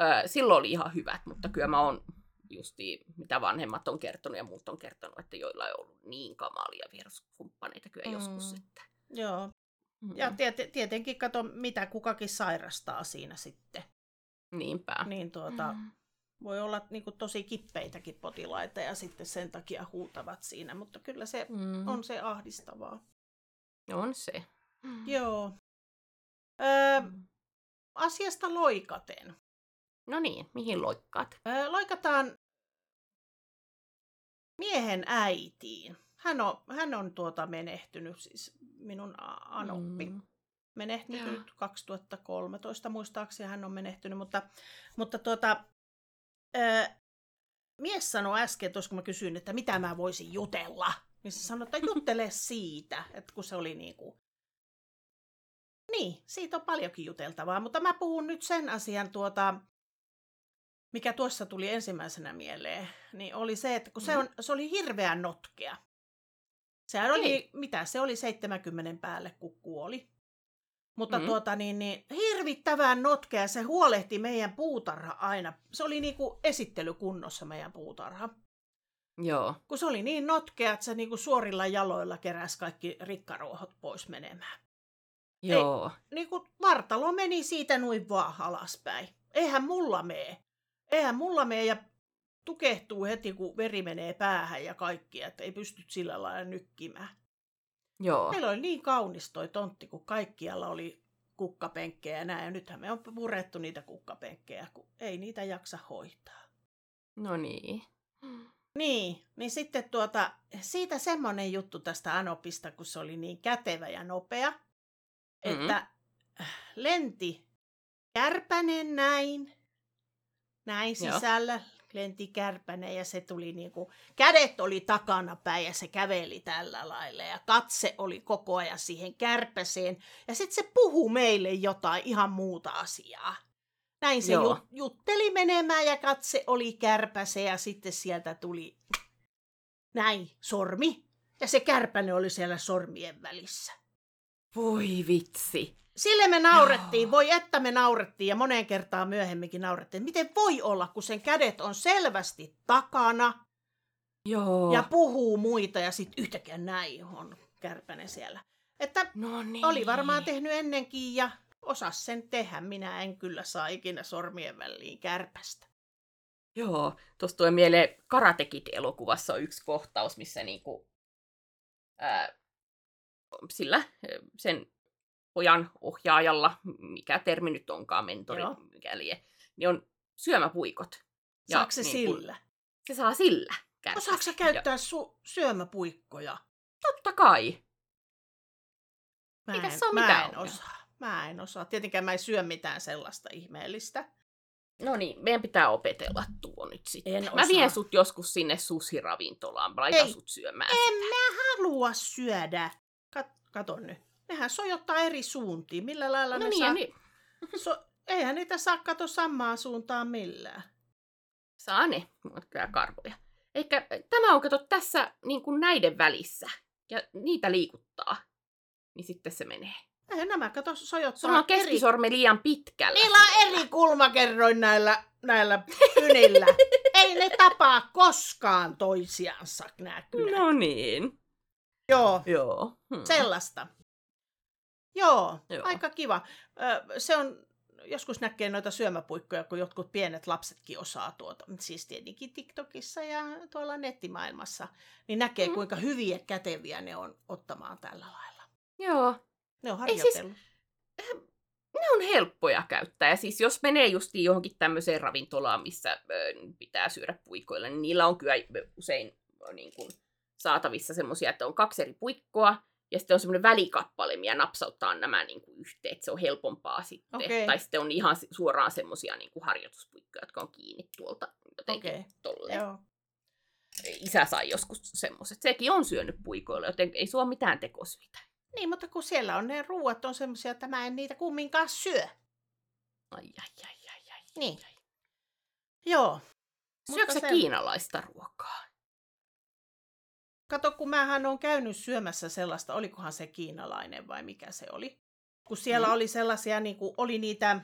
ö, silloin oli ihan hyvät, mutta kyllä mä oon justiin, mitä vanhemmat on kertonut ja muut on kertonut, että joilla ei ollut niin kamalia vieruskumppaneita kyllä Mm. joskus. Että. Joo. Mm. Ja tiet, tietenkin kato, mitä kukakin sairastaa siinä sitten. Niinpä. Niin tuota, Mm. voi olla niin kuin, tosi kippeitäkin potilaita ja sitten sen takia huutavat siinä, mutta kyllä se Mm. on se ahdistavaa. on se. Joo. Öö, Mm. asiasta loikaten. No niin, mihin loikkaat? Öö, loikataan miehen äitiin. Hän on, hän on tuota menehtynyt, siis minun anoppi. Mm. menehtynyt Joo. nyt 2013 muistaakseni hän on menehtynyt, mutta, mutta tuota, ää, mies sanoi äsken, tuossa kun mä kysyin, että mitä mä voisin jutella, niin se sanoi, että juttele siitä, että kun se oli niin kuin... Niin, siitä on paljonkin juteltavaa, mutta mä puhun nyt sen asian tuota, mikä tuossa tuli ensimmäisenä mieleen, niin oli se, että kun se, on, se oli hirveän notkea. Sehän oli, Okei. mitä, se oli 70 päälle, kun kuoli. Mutta Mm. tuota niin, niin hirvittävän notkea, se huolehti meidän puutarha aina. Se oli niinku esittelykunnossa meidän puutarha. Joo. Kun se oli niin notkea, että se niinku suorilla jaloilla keräsi kaikki rikkaruohot pois menemään. Joo. Niinku vartalo meni siitä noin vaan alaspäin. eihän mulla mene. Eihän mulla mene ja tukehtuu heti, kun veri menee päähän ja kaikki, että ei pysty sillä lailla nykkimään. Joo. Meillä oli niin kaunis toi tontti, kun kaikkialla oli kukkapenkkejä ja näin. Ja nythän me on purettu niitä kukkapenkkejä, kun ei niitä jaksa hoitaa. No niin. Niin, niin sitten tuota, siitä semmoinen juttu tästä Anopista, kun se oli niin kätevä ja nopea, Mm. että lenti kärpänen näin, näin Joo. sisällä, lenti kärpänen ja se tuli niinku, kädet oli takana päin ja se käveli tällä lailla ja katse oli koko ajan siihen kärpäseen ja sitten se puhuu meille jotain ihan muuta asiaa. Näin se Joo. ju- jutteli menemään ja katse oli kärpäse ja sitten sieltä tuli näin sormi ja se kärpäne oli siellä sormien välissä. Voi vitsi. Sille me naurettiin, Joo. voi että me naurettiin ja moneen kertaan myöhemminkin naurettiin. Miten voi olla, kun sen kädet on selvästi takana Joo. ja puhuu muita ja sitten yhtäkkiä näin on kärpäne siellä. Että no niin. oli varmaan tehnyt ennenkin ja osas sen tehdä. Minä en kyllä saa ikinä sormien väliin kärpästä. Joo, tuosta tulee mieleen Karate Kid-elokuvassa on yksi kohtaus, missä niinku, ää, sillä sen pojan ohjaajalla, mikä termi nyt onkaan, mentori, Joo. mikäli, niin on syömäpuikot. Ja Saako se niin kun- sillä? Se saa sillä kärpästä. Osaako sä käyttää su- syömäpuikkoja? Ja, totta kai. Mä en, tässä oo mä mitään en osaa. Mä en osaa. Tietenkään mä en syö mitään sellaista ihmeellistä. No niin, meidän pitää opetella tuo nyt sitten. En Mä vien sut joskus sinne susiravintolaan, laitan Ei. sut syömään. En mä halua syödä. Kat- kato nyt. Nehän sojottaa eri suuntiin. Millä lailla No ne niin, saa... niin, So... Eihän niitä saa kato samaan suuntaan millään. saa ne, mutta kyllä karvoja. Eikä tämä on, kato, tässä niin kuin näiden välissä, ja niitä liikuttaa, niin sitten se menee. Eihän nämä kato sojottaa Sulla on eri... keskisormi liian pitkällä. Niillä on eri kulmakerroin näillä, näillä kynillä. Ei ne tapaa koskaan toisiansa nämä kynät. No niin, Joo. joo. Hmm. Sellaista. Joo, Joo. Aika kiva. Se on, joskus näkee noita syömäpuikkoja, kun jotkut pienet lapsetkin osaa tuota, siis tietenkin TikTokissa ja tuolla nettimaailmassa, niin näkee Mm. kuinka hyviä käteviä ne on ottamaan tällä lailla. Joo, Ne on Ei siis- harjoitellut. ne on helppoja käyttää. Ja siis jos menee justiin johonkin tämmöiseen ravintolaan, missä pitää syödä puikoilla, niin niillä on kyllä usein niin kuin, saatavissa semmoisia, että on kaksi eri puikkoa, ja sitten on semmoinen välikappale, mikä napsauttaa nämä niin kuin yhteen, että se on helpompaa sitten. Okei. Tai sitten on ihan suoraan semmoisia niin harjoituspuikkoja, jotka on kiinni tuolta jotenkin okay. tolleen. Joo. Isä sai joskus semmoiset. Sekin on syönyt puikoilla, joten ei sulla mitään tekosyitä. Niin, mutta kun siellä on ne ruuat on semmoisia, että mä en niitä kumminkaan syö. Ai, ai, ai, ai, ai. Niin. Joo. Syöksä se- kiinalaista ruokaa? Kato, kun mähän on käynyt syömässä sellaista, olikohan se kiinalainen vai mikä se oli. Kun siellä Mm. oli sellaisia, niin kuin, oli niitä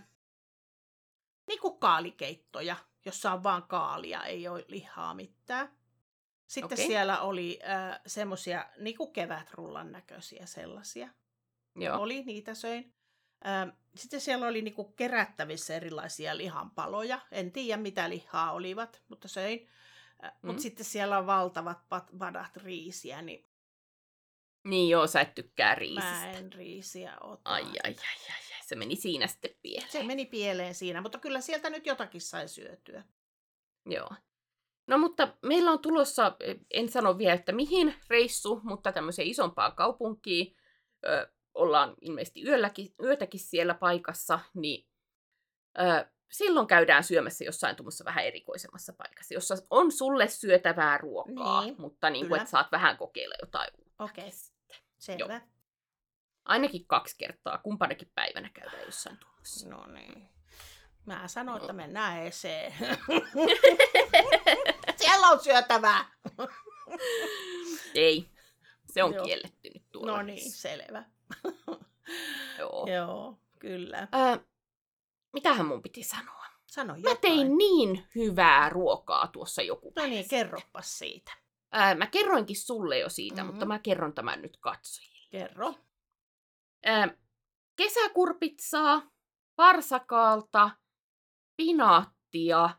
niin kuin kaalikeittoja, jossa on vaan kaalia, ei ole lihaa mitään. Sitten Okei. siellä oli äh, semmoisia niin kuin kevätrullan näköisiä sellaisia. Joo. Oli, niitä söin. Ähm, Sitten siellä oli niinku kerättävissä erilaisia lihanpaloja. En tiedä, mitä lihaa olivat, mutta söin. Mutta Mm. sitten siellä on valtavat padat riisiä, niin Niin joo, sä et tykkää mä riisistä. en riisiä ota. Ai, ai, ai, ai, ai. Se meni siinä sitten pieleen. Se meni pieleen siinä, mutta kyllä sieltä nyt jotakin sai syötyä. Joo. No mutta meillä on tulossa, en sano vielä, että mihin reissu, mutta tämmöiseen isompaan kaupunkiin. Ö, ollaan ilmeisesti yölläkin, yötäkin siellä paikassa, niin ö, silloin käydään syömässä jossain tuommoissa vähän erikoisemmassa paikassa, jossa on sulle syötävää ruokaa, Niin, mutta niin kuin, että saat vähän kokeilla jotain uutta. Okei, selvä. Ainakin kaksi kertaa, kumpanakin päivänä käydään jossain tuommoissa. No niin. Mä sanoin, että No. mennään eseen. siellä on syötävää. Ei, se on Joo. kielletty nyt tuolla. No niin, selvä. Joo. Joo, kyllä. Ö, mitähän mun piti sanoa? Sano Mä jotain. tein niin hyvää ruokaa tuossa joku No niin, sitten. kerropas siitä. Ää, mä kerroinkin sulle jo siitä, Mhm. mutta mä kerron tämän nyt katsojille. Kerro. Ää, kesäkurpitsaa, parsakaalta, spinaattia,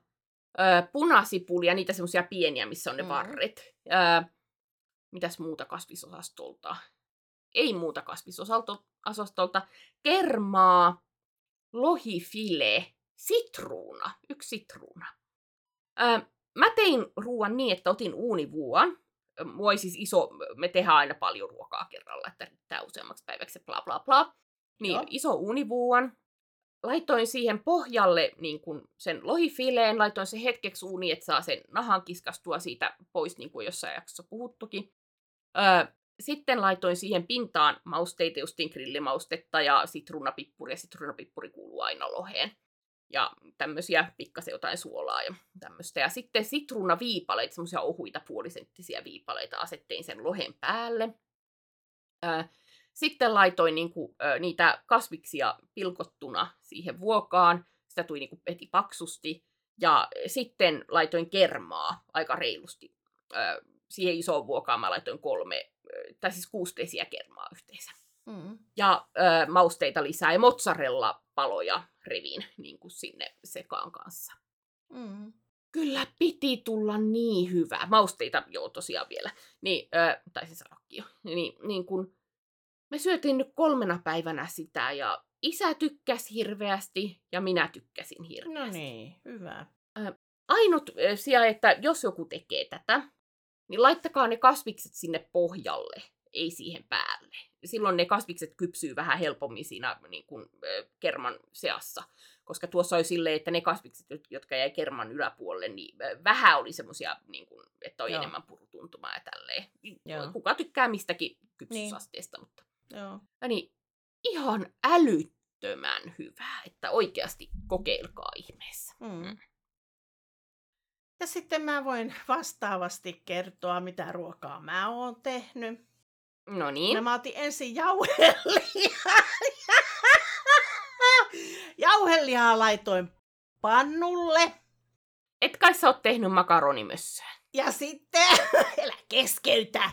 ö, punasipulia, niitä semmoisia pieniä, missä on ne Mm. varret. Ö, mitäs muuta kasvisosastolta? Ei muuta kasvisosastolta. Kermaa, lohifile, sitruuna, yksi sitruuna. Ö, mä tein ruoan niin, että otin uunivuon. Mua siis iso, me tehdään aina paljon ruokaa kerralla, että riittää useammaksi päiväksi bla bla bla. Niin, Joo. iso uunivuon. Laitoin siihen pohjalle niin kun sen lohifileen, laitoin sen hetkeksi uuniin, että saa sen nahan kiskastua siitä pois, niin kuin jossain jaksossa puhuttukin. Öö, sitten laitoin siihen pintaan mausteita, justiin grillimaustetta ja sitruunapippuria. Sitruunapippuri kuuluu aina loheen. Ja tämmöisiä pikkasen jotain suolaa ja tämmöistä. Ja sitten sitruunaviipaleita, semmoisia ohuita puolisenttisiä viipaleita asettein sen lohen päälle. Sitten laitoin niinku, niitä kasviksia pilkottuna siihen vuokaan. Sitä tuli niinku heti paksusti. Ja sitten laitoin kermaa aika reilusti. Siihen isoon vuokaan mä laitoin kolme, tai siis kuusi desiä kermaa yhteensä. Mm. Ja ö, mausteita lisää ja mozzarella paloja revin niin kuin sinne sekaan kanssa. Mm. Kyllä piti tulla niin hyvää. Mausteita, joo tosiaan vielä. Niin, ö, tai siis jo. Niin, niin kun, me syötiin nyt kolmena päivänä sitä ja isä tykkäsi hirveästi ja minä tykkäsin hirveästi. No niin, hyvä. Ainut ö, sija, että jos joku tekee tätä, niin laittakaa ne kasvikset sinne pohjalle, ei siihen päälle. Silloin ne kasvikset kypsyy vähän helpommin siinä niin kuin, kerman seassa. Koska tuossa oli silleen, että ne kasvikset, jotka jäi kerman yläpuolelle, niin vähän oli semmoisia, niin kuin, että on Joo. enemmän purutuntumaa ja tälleen. Joo. Kuka tykkää mistäkin kypsyysasteesta, mutta Joo. ja niin, ihan älyttömän hyvää, että oikeasti kokeilkaa ihmeessä. Mm. Ja sitten mä voin vastaavasti kertoa, mitä ruokaa mä oon tehnyt. No niin. Mä otin ensin jauhelihaa. jauhelihaa laitoin pannulle. Et kai sä oot tehnyt makaronimössöä. Ja sitten, älä keskeytä.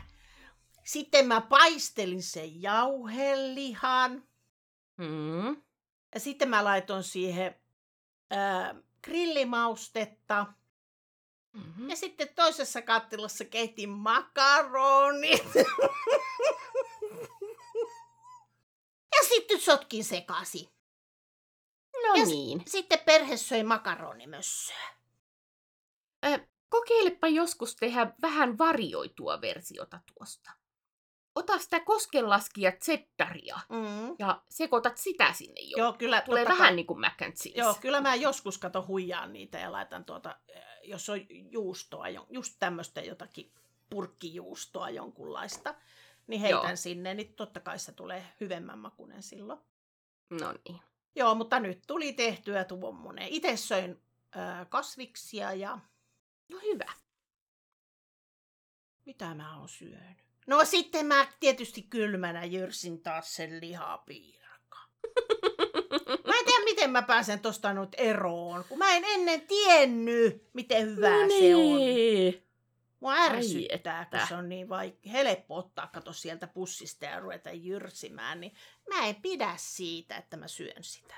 Sitten mä paistelin sen jauhelihan. Mm. Ja sitten mä laitoin siihen ää, grillimaustetta. Mm-hmm. Ja sitten toisessa kattilassa keitin makaronit. ja sitten sotkin sekasi. No Ja s- niin. Sitten perhe söi makaronimössöä. Ö, kokeilepa joskus tehdä vähän varioitua versiota tuosta. Ota sitä koskenlaskia cheddaria Mm. ja sekoitat sitä sinne jo. Joo, kyllä. Tulee vähän kai- niin kuin mac and cheese. Joo, kyllä mä joskus kato huijaan niitä ja laitan tuota, eh, jos on juustoa, just tämmöistä jotakin purkkijuustoa jonkunlaista, niin heitän Joo. sinne, niin totta kai se tulee hyvemmän makunen silloin. No niin. Joo, mutta nyt tuli tehtyä tuommoinen. Itse söin ää, kasviksia ja No hyvä. mitä mä oon syönyt? No sitten mä tietysti kylmänä jyrsin taas sen lihapiirakan. Mä en tiedä, miten mä pääsen tosta nyt eroon, kun mä en ennen tiennyt, miten hyvää no se on. niin. Mua Ai ärsyttää, kun että. se on niin vaik- helppo ottaa kato sieltä pussista ja ruveta jyrsimään, niin mä en pidä siitä, että mä syön sitä.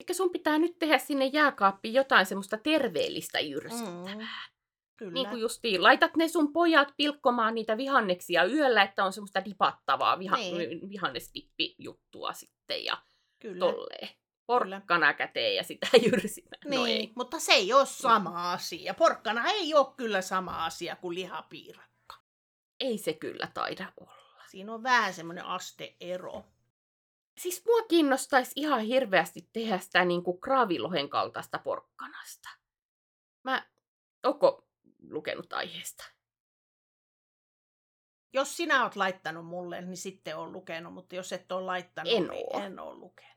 Eikä sun pitää nyt tehdä sinne jääkaappiin jotain semmoista terveellistä jyrsyttävää. Mm, kyllä. Niin kuin justiin, laitat ne sun pojat pilkkomaan niitä vihanneksia yöllä, että on semmoista dipattavaa viha- Niin. vihannestippijuttua sitten ja kyllä. tolleen. Porkkana käteen ja sitä jyrsimään. Niin, No ei. mutta se ei ole sama asia. Porkkana ei ole kyllä sama asia kuin lihapiirakka. ei se kyllä taida olla. Siinä on vähän semmoinen asteero. Siis mua kiinnostaisi ihan hirveästi tehdä sitä niin kuin kraavilohen kaltaista porkkanasta. Mä, onko lukenut aiheesta? Jos sinä oot laittanut mulle, niin sitten on lukenut, mutta jos et ole laittanut, En niin oo. en ole lukenut.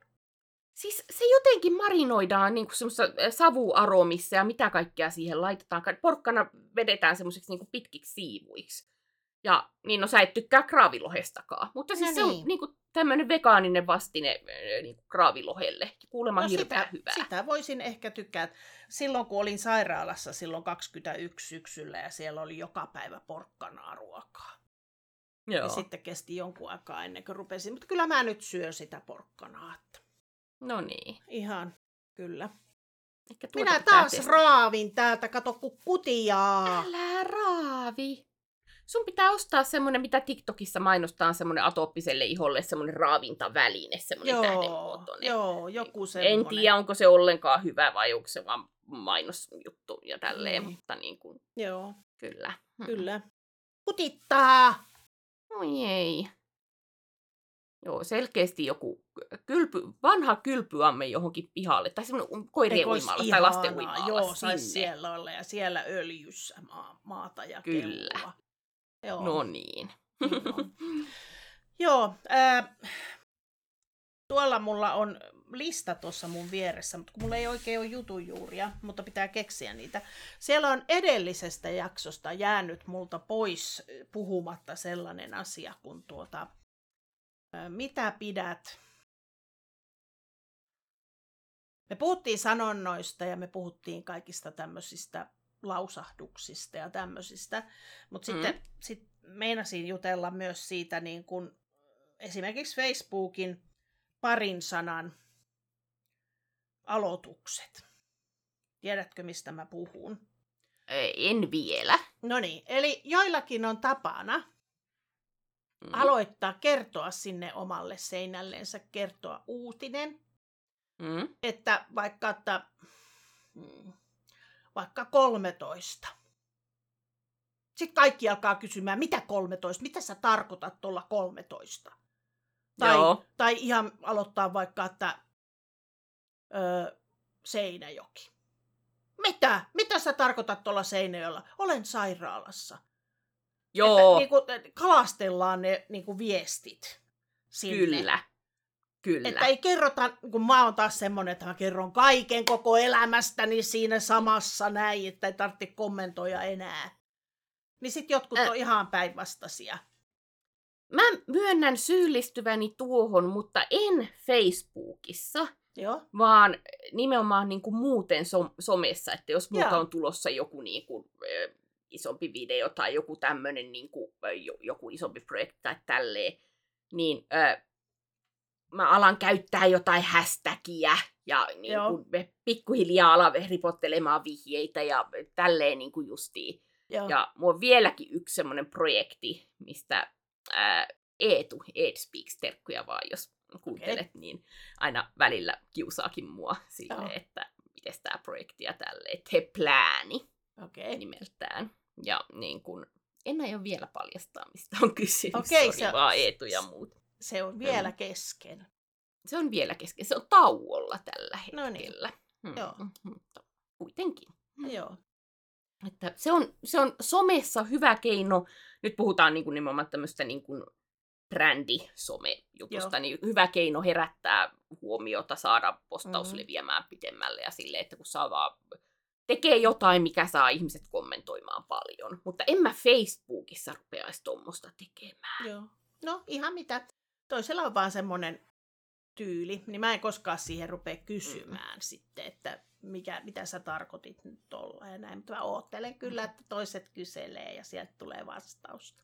Siis se jotenkin marinoidaan niin semmoisessa savuaromissa ja mitä kaikkea siihen laitetaan. Porkkana vedetään semmoiseksi niin pitkiksi siivuiksi. Ja niin no sä et tykkää kraavilohestakaan. Mutta siis No se on niin. niin kuin tämmöinen vegaaninen vastine niin kuin kraavilohelle. Kuulemma no, hirveän sitä, hyvää. sitä voisin ehkä tykkää. Silloin kun olin sairaalassa silloin 21 syksyllä ja siellä oli joka päivä porkkanaa ruokaa. Joo. Ja sitten kesti jonkun aikaa ennen kuin rupesin. Mutta kyllä mä nyt syön sitä porkkanaa. No niin. ihan, kyllä. Ehkä tuota Minä taas testata. raavin täältä, kato kun kutiaa. Älä raavi. Sun pitää ostaa semmonen, mitä TikTokissa mainostaa, semmonen atooppiselle iholle, semmonen raavintaväline, semmonen Joo, tähdenmuotoinen. joo, joku En semmoinen. tiedä, onko se ollenkaan hyvä vai onko se vaan mainosjuttu ja tälleen, Niin. mutta niin kuin, Joo, kyllä. Mm. kyllä. Kutittaa. Oi ei. Joo, selkeästi joku kylpy, vanha kylpyamme johonkin pihalle, tai semmoinen koirien uimalla tai lasten uimalla Joo, sinne. siellä olla ja siellä öljyssä maa, maata ja Kyllä. kellua. Joo. No niin. Joo. Joo, ää, tuolla mulla on lista tuossa mun vieressä, mutta kun mulla ei oikein ole jutujuuria, mutta pitää keksiä niitä. Siellä on edellisestä jaksosta jäänyt multa pois puhumatta sellainen asia kuin tuota, mitä pidät me puhuttiin sanonnoista ja me puhuttiin kaikista tämmöisistä lausahduksista ja tämmöisistä, mutta Mm. sitten sit meinasin jutella myös siitä niin kuin esimerkiksi Facebookin parin sanan aloitukset. Tiedätkö, mistä mä puhun? en vielä. No niin, eli joillakin on tapana Mm. aloittaa kertoa sinne omalle seinällensä, kertoa uutinen, Mm. että vaikka, että mm, vaikka 13. Sitten kaikki alkaa kysymään, mitä 13, mitä sä tarkoitat tuolla 13? Tai, Joo. tai ihan aloittaa vaikka, että ö, Seinäjoki. Mitä? Mitä sä tarkoitat tuolla Seinäjoella? Olen sairaalassa. Joo, Että, niin kuin, kalastellaan ne niin kuin viestit sinne. kyllä. Kyllä. Että ei kerrota, kun mä oon taas semmonen, että mä kerron kaiken koko elämästäni siinä samassa näin, että ei tarvitse kommentoida enää. Niin sit jotkut Ä- on ihan päinvastaisia. Mä myönnän syyllistyväni tuohon, mutta en Facebookissa, Joo. vaan nimenomaan niin kuin muuten som- somessa, että jos multa Joo. on tulossa joku niin kuin, ö, isompi video tai joku tämmöinen niin kuin, jo- joku isompi projekti tai tälleen, niin ö, mä alan käyttää jotain hashtagia ja niin kuin, me pikkuhiljaa alan ripottelemaan vihjeitä ja tälleen niin kuin justiin. Joo. Ja mulla on vieläkin yksi semmoinen projekti, mistä ää, Eetu, Ed Speaks, terkkuja vaan, jos kuuntelet, niin aina välillä kiusaakin mua silleen, Joo. että miten tämä projekti ja tälleen, Te Plääni Okei. nimeltään. Ja niin kun, en aio vielä paljastaa, mistä on kysymys, Okei, Sori, se- vaan Eetu ja muut. Se on vielä kesken. Se on vielä kesken, se on tauolla tällä No niin. hetkellä. Hmm, Joo. Mutta kuitenkin. Joo. Että se, on, se on somessa hyvä keino, nyt puhutaan niin kuin nimenomaan tämmöistä niin kuin brändi-some-jutusta, Joo. niin hyvä keino herättää huomiota, saada postaus Mhm. leviämään pitemmälle ja silleen, että kun saa vaan tekee jotain, mikä saa ihmiset kommentoimaan paljon. Mutta en mä Facebookissa rupeaisi tuommoista tekemään. Joo. No ihan mitä. Toisella on vaan semmoinen tyyli, niin mä en koskaan siihen rupea kysymään mm. sitten, että mikä, mitä sä tarkoitit nyt tuolla ja näin. Mutta mä oottelen kyllä, että toiset kyselee ja sieltä tulee vastausta.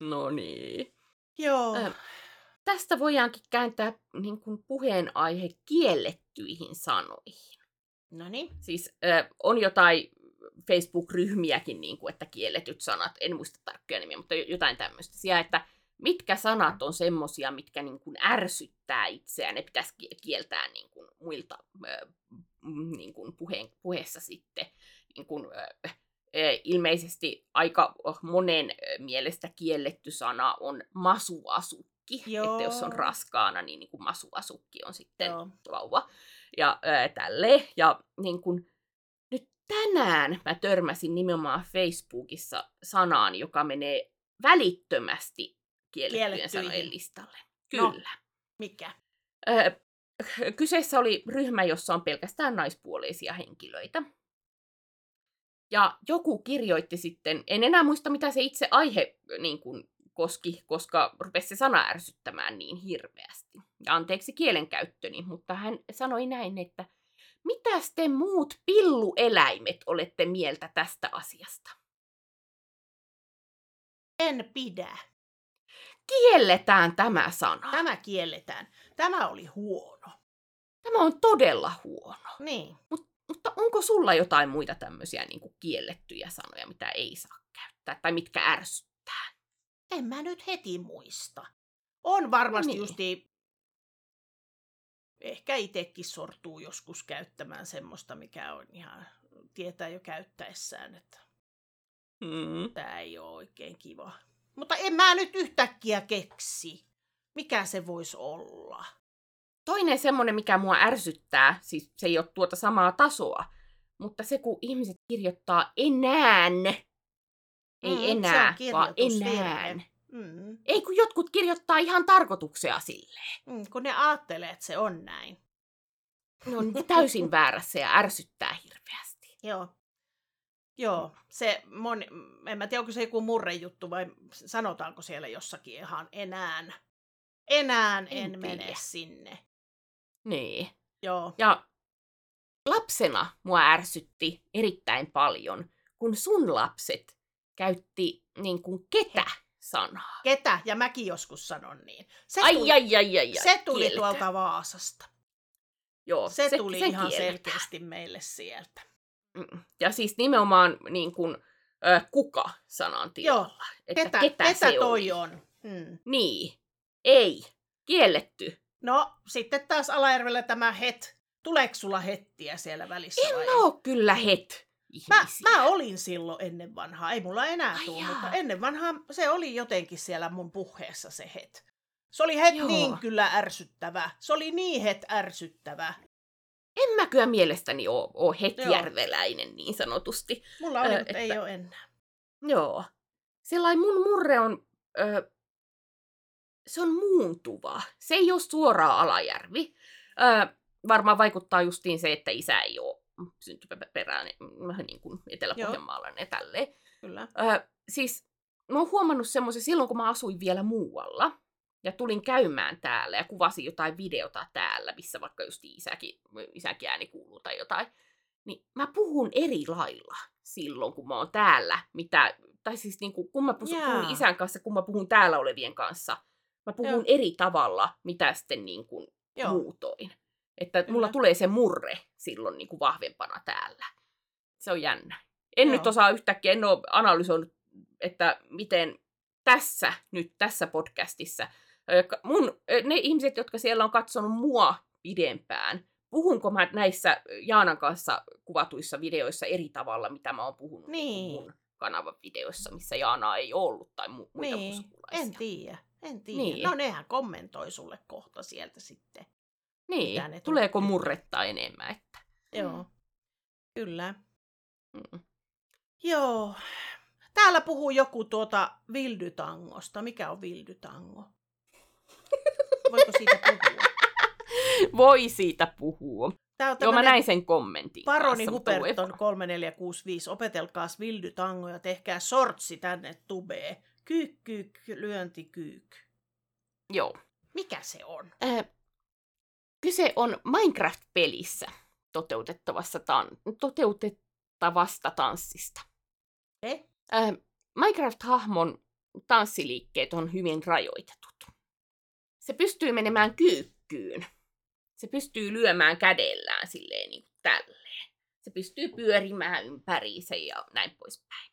No niin. Joo. Ö, Tästä voidaankin kääntää niin kuin puheenaihe kiellettyihin sanoihin. No niin. Siis ö, on jotain Facebook-ryhmiäkin, niin kuin, että kielletyt sanat, en muista tarkkoja nimiä, mutta jo- jotain tämmöistä. Siellä, että mitkä sanat on semmosia, mitkä niin kuin ärsyttää itseään, ne pitäisi ki- kieltää niin kuin muilta mm, niin kuin puheen, puheessa sitten. Niin kuin, ilmeisesti aika monen mielestä kielletty sana on masuasukki. Joo. Että jos on raskaana, niin, niin kuin masuasukki on sitten Joo. vauva. Ja ää, tälleen. Ja niin kun, nyt tänään mä törmäsin nimenomaan Facebookissa sanaan, joka menee välittömästi kiellettyjen sanojen listalle. No. Kyllä. Mikä? Ö, kyseessä oli ryhmä, jossa on pelkästään naispuoleisia henkilöitä. Ja joku kirjoitti sitten, en enää muista mitä se itse aihe niin kuin, koski, koska rupesi se sana ärsyttämään niin hirveästi. Ja anteeksi kielenkäyttöni, mutta hän sanoi näin, että mitäs te muut pillueläimet olette mieltä tästä asiasta? En pidä. Kielletään tämä sana. Tämä kielletään. Tämä oli huono. Tämä on todella huono. Niin. mutta onko sulla jotain muita tämmöisiä niin kuin kiellettyjä sanoja, mitä ei saa käyttää, tai mitkä ärsyttää? En mä nyt heti muista. On varmasti niin. justi... Ehkä itsekin sortuu joskus käyttämään semmoista, mikä on ihan... Tietää jo käyttäessään, että Mm. tämä ei ole oikein kiva. Mutta en mä nyt yhtäkkiä keksi. Mikä se voisi olla? Toinen semmoinen, mikä mua ärsyttää, siis se ei ole tuota samaa tasoa, mutta se kun ihmiset kirjoittaa enään, ei Mm, enää, vaan enään. Mm. Ei kun jotkut kirjoittaa ihan tarkoituksea silleen. Mm, kun ne ajattelee, että se on näin. Ne on täysin väärässä ja ärsyttää hirveästi. Joo. Joo, se moni, en mä tiedä, onko se joku murrejuttu vai sanotaanko siellä jossakin ihan enää. Enää en, En en mene tiedä. sinne. Niin. Joo. Ja lapsena mua ärsytti erittäin paljon, kun sun lapset käytti niin kuin ketä-sanaa. Ketä? Ja mäkin joskus sanon niin. Se Ai, tuli, ai, ai, ai, ai. se tuli kielletään. tuolta Vaasasta. Joo, Se, se tuli se ihan kielletään. selkeästi meille sieltä. Mm. Ja siis nimenomaan niin kuin, ö, kuka-sanan tilalla. Että Ketä, ketä, ketä se toi oli. on? Hmm. Niin. Ei. Kielletty. No, sitten taas Alajärvellä tämä het. Tuleeko sulla hettiä siellä välissä? vai En ei? oo kyllä het Mä, ihmisiä. mä olin silloin ennen vanhaa, ei mulla enää tule, mutta ennen vanhaa se oli jotenkin siellä mun puheessa se het. Se oli het Joo. niin kyllä ärsyttävä. Se oli niin het ärsyttävä. En mä kyllä mielestäni oo Joo. hetjärveläinen niin sanotusti. Mulla oli, Ö, mutta ei että- ole enää. Joo. Sellainen mun murre on, ö, se on muuntuva. Se ei ole suoraan Alajärvi. Ö, varmaan vaikuttaa justiin se, että isä ei ole syntyperäinen niin kuin Etelä-Pohjanmaalainen ja tälleen. Kyllä. Ö, siis mä oon huomannut semmoisen silloin, kun mä asuin vielä muualla. Ja tulin käymään täällä ja kuvasin jotain videota täällä, missä vaikka just isäkin, isäkin ääni kuuluu tai jotain. Niin mä puhun eri lailla silloin, kun mä oon täällä. Mitä, tai siis niin kuin, kun mä puhun, puhun isän kanssa, kun mä puhun täällä olevien kanssa. Mä puhun Joo. eri tavalla, mitä sitten niin kuin Joo. muutoin. Että Kyllä. mulla tulee se murre silloin niin kuin vahvempana täällä. Se on jännä. En Joo. nyt osaa yhtäkkiä, en ole analysoinut, että miten tässä, nyt tässä podcastissa, mun, ne ihmiset, jotka siellä on katsonut mua pidempään, puhunko mä näissä Jaanan kanssa kuvatuissa videoissa eri tavalla, mitä mä oon puhunut Niin. mun kanavan videoissa, missä Jaana ei ollut tai mu- muita Niin, en tiedä. En tiedä. Niin. No nehän kommentoi sulle kohta sieltä sitten. Niin, ne tuleeko tutkii. murretta enemmän, että... Joo. Kyllä. Mm. Joo. Täällä puhuu joku tuota vildytangosta. Mikä on vildytango? Voiko siitä puhua? Voi siitä puhua. Tää on Joo, mä näin sen kommentin Paroni kanssa, Huberton 3465. Opetelkaas vildytango ja tehkää sortsi tänne tubeen. Kyykk, kyykk, lyönti, kyykk. Joo. Mikä se on? Äh, kyse on Minecraft-pelissä toteutettavassa tan- toteutettavasta tanssista. Eh? Äh, Minecraft-hahmon tanssiliikkeet on hyvin rajoitetut. Se pystyy menemään kyykkyyn. Se pystyy lyömään kädellään silleen niin kuin tälleen. Se pystyy pyörimään ympäriinsä ja näin poispäin.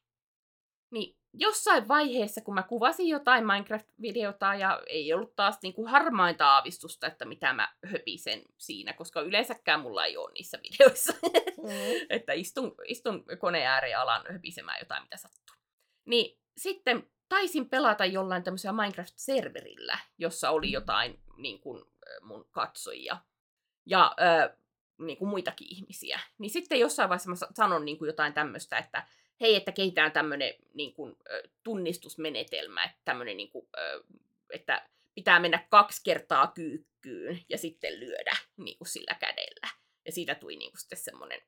Niin jossain vaiheessa, kun mä kuvasin jotain Minecraft-videota ja ei ollut taas niin kuin harmainta aavistusta, että mitä mä höpisen siinä, koska yleensäkään mulla ei ole niissä videoissa. Mm. että istun, istun koneen ääreen ja alan höpisemään jotain, mitä sattuu. Niin sitten taisin pelata jollain tämmöisellä Minecraft-serverillä, jossa oli jotain niin kuin, mun katsojia ja ö, niin kuin muitakin ihmisiä. Niin sitten jossain vaiheessa mä sa- sanon niin kuin jotain tämmöistä, että hei, että kehitään tämmöinen niin kuin, tunnistusmenetelmä, että tämmöinen niin kuin, että pitää mennä kaksi kertaa kyykkyyn ja sitten lyödä niin kuin sillä kädellä. Ja siitä tuli niin kuin sitten semmoinen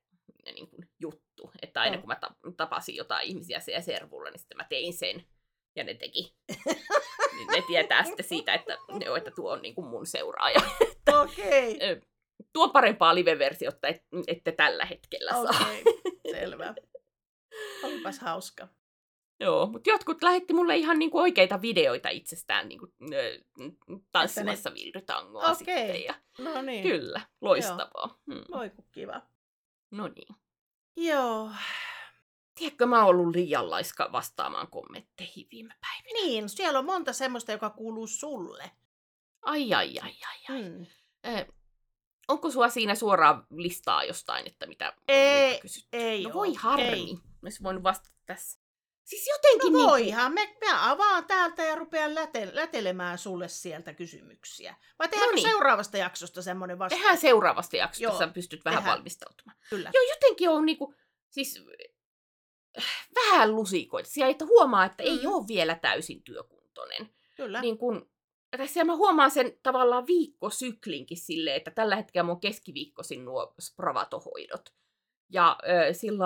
niin kuin juttu, että aina kun mä ta- tapasin jotain ihmisiä siellä servulla, niin sitten mä tein sen. Ja ne teki. niin ne tietää sitten siitä, että, joo, että tuo on niin kuin mun seuraaja. Okei. Ö, tuo parempaa live-versiota, et, ette tällä hetkellä saa. Okei, selvä. Olipas hauska. Joo, mutta jotkut lähetti mulle ihan niinku oikeita videoita itsestään niinku, ö, tanssimassa vildytangoa Okei. sitten. Ja, No niin. kyllä, loistavaa. Mm. Voi kun kiva. No niin. Joo. Tiedätkö, mä oon ollut liian laiska vastaamaan kommentteihin viime päivinä. Niin, siellä on monta semmoista, joka kuuluu sulle. Ai, ai, ai, ai, ai. Mm. Ö, onko sulla siinä suoraan listaa jostain, että mitä Ei, kysytty? ei No voi harmi. ei. Mä voinut vastata tässä. Siis jotenkin No niin voihan, me, mä avaan täältä ja rupean läte, lätelemään sulle sieltä kysymyksiä. Vai tehdäänkö No niin. seuraavasta jaksosta semmoinen vasta? Tehdään seuraavasta jaksosta, Joo, sä pystyt vähän tehdään. valmistautumaan. Kyllä. Joo, jotenkin on niinku, siis vähän lusikoita. Siellä että huomaa, että ei Mm. ole vielä täysin työkuntoinen. Kyllä. Niin kun, tässä mä huomaan sen tavallaan viikkosyklinkin silleen, että tällä hetkellä mun keskiviikkoisin nuo spravatohoidot. Ja ö, sillä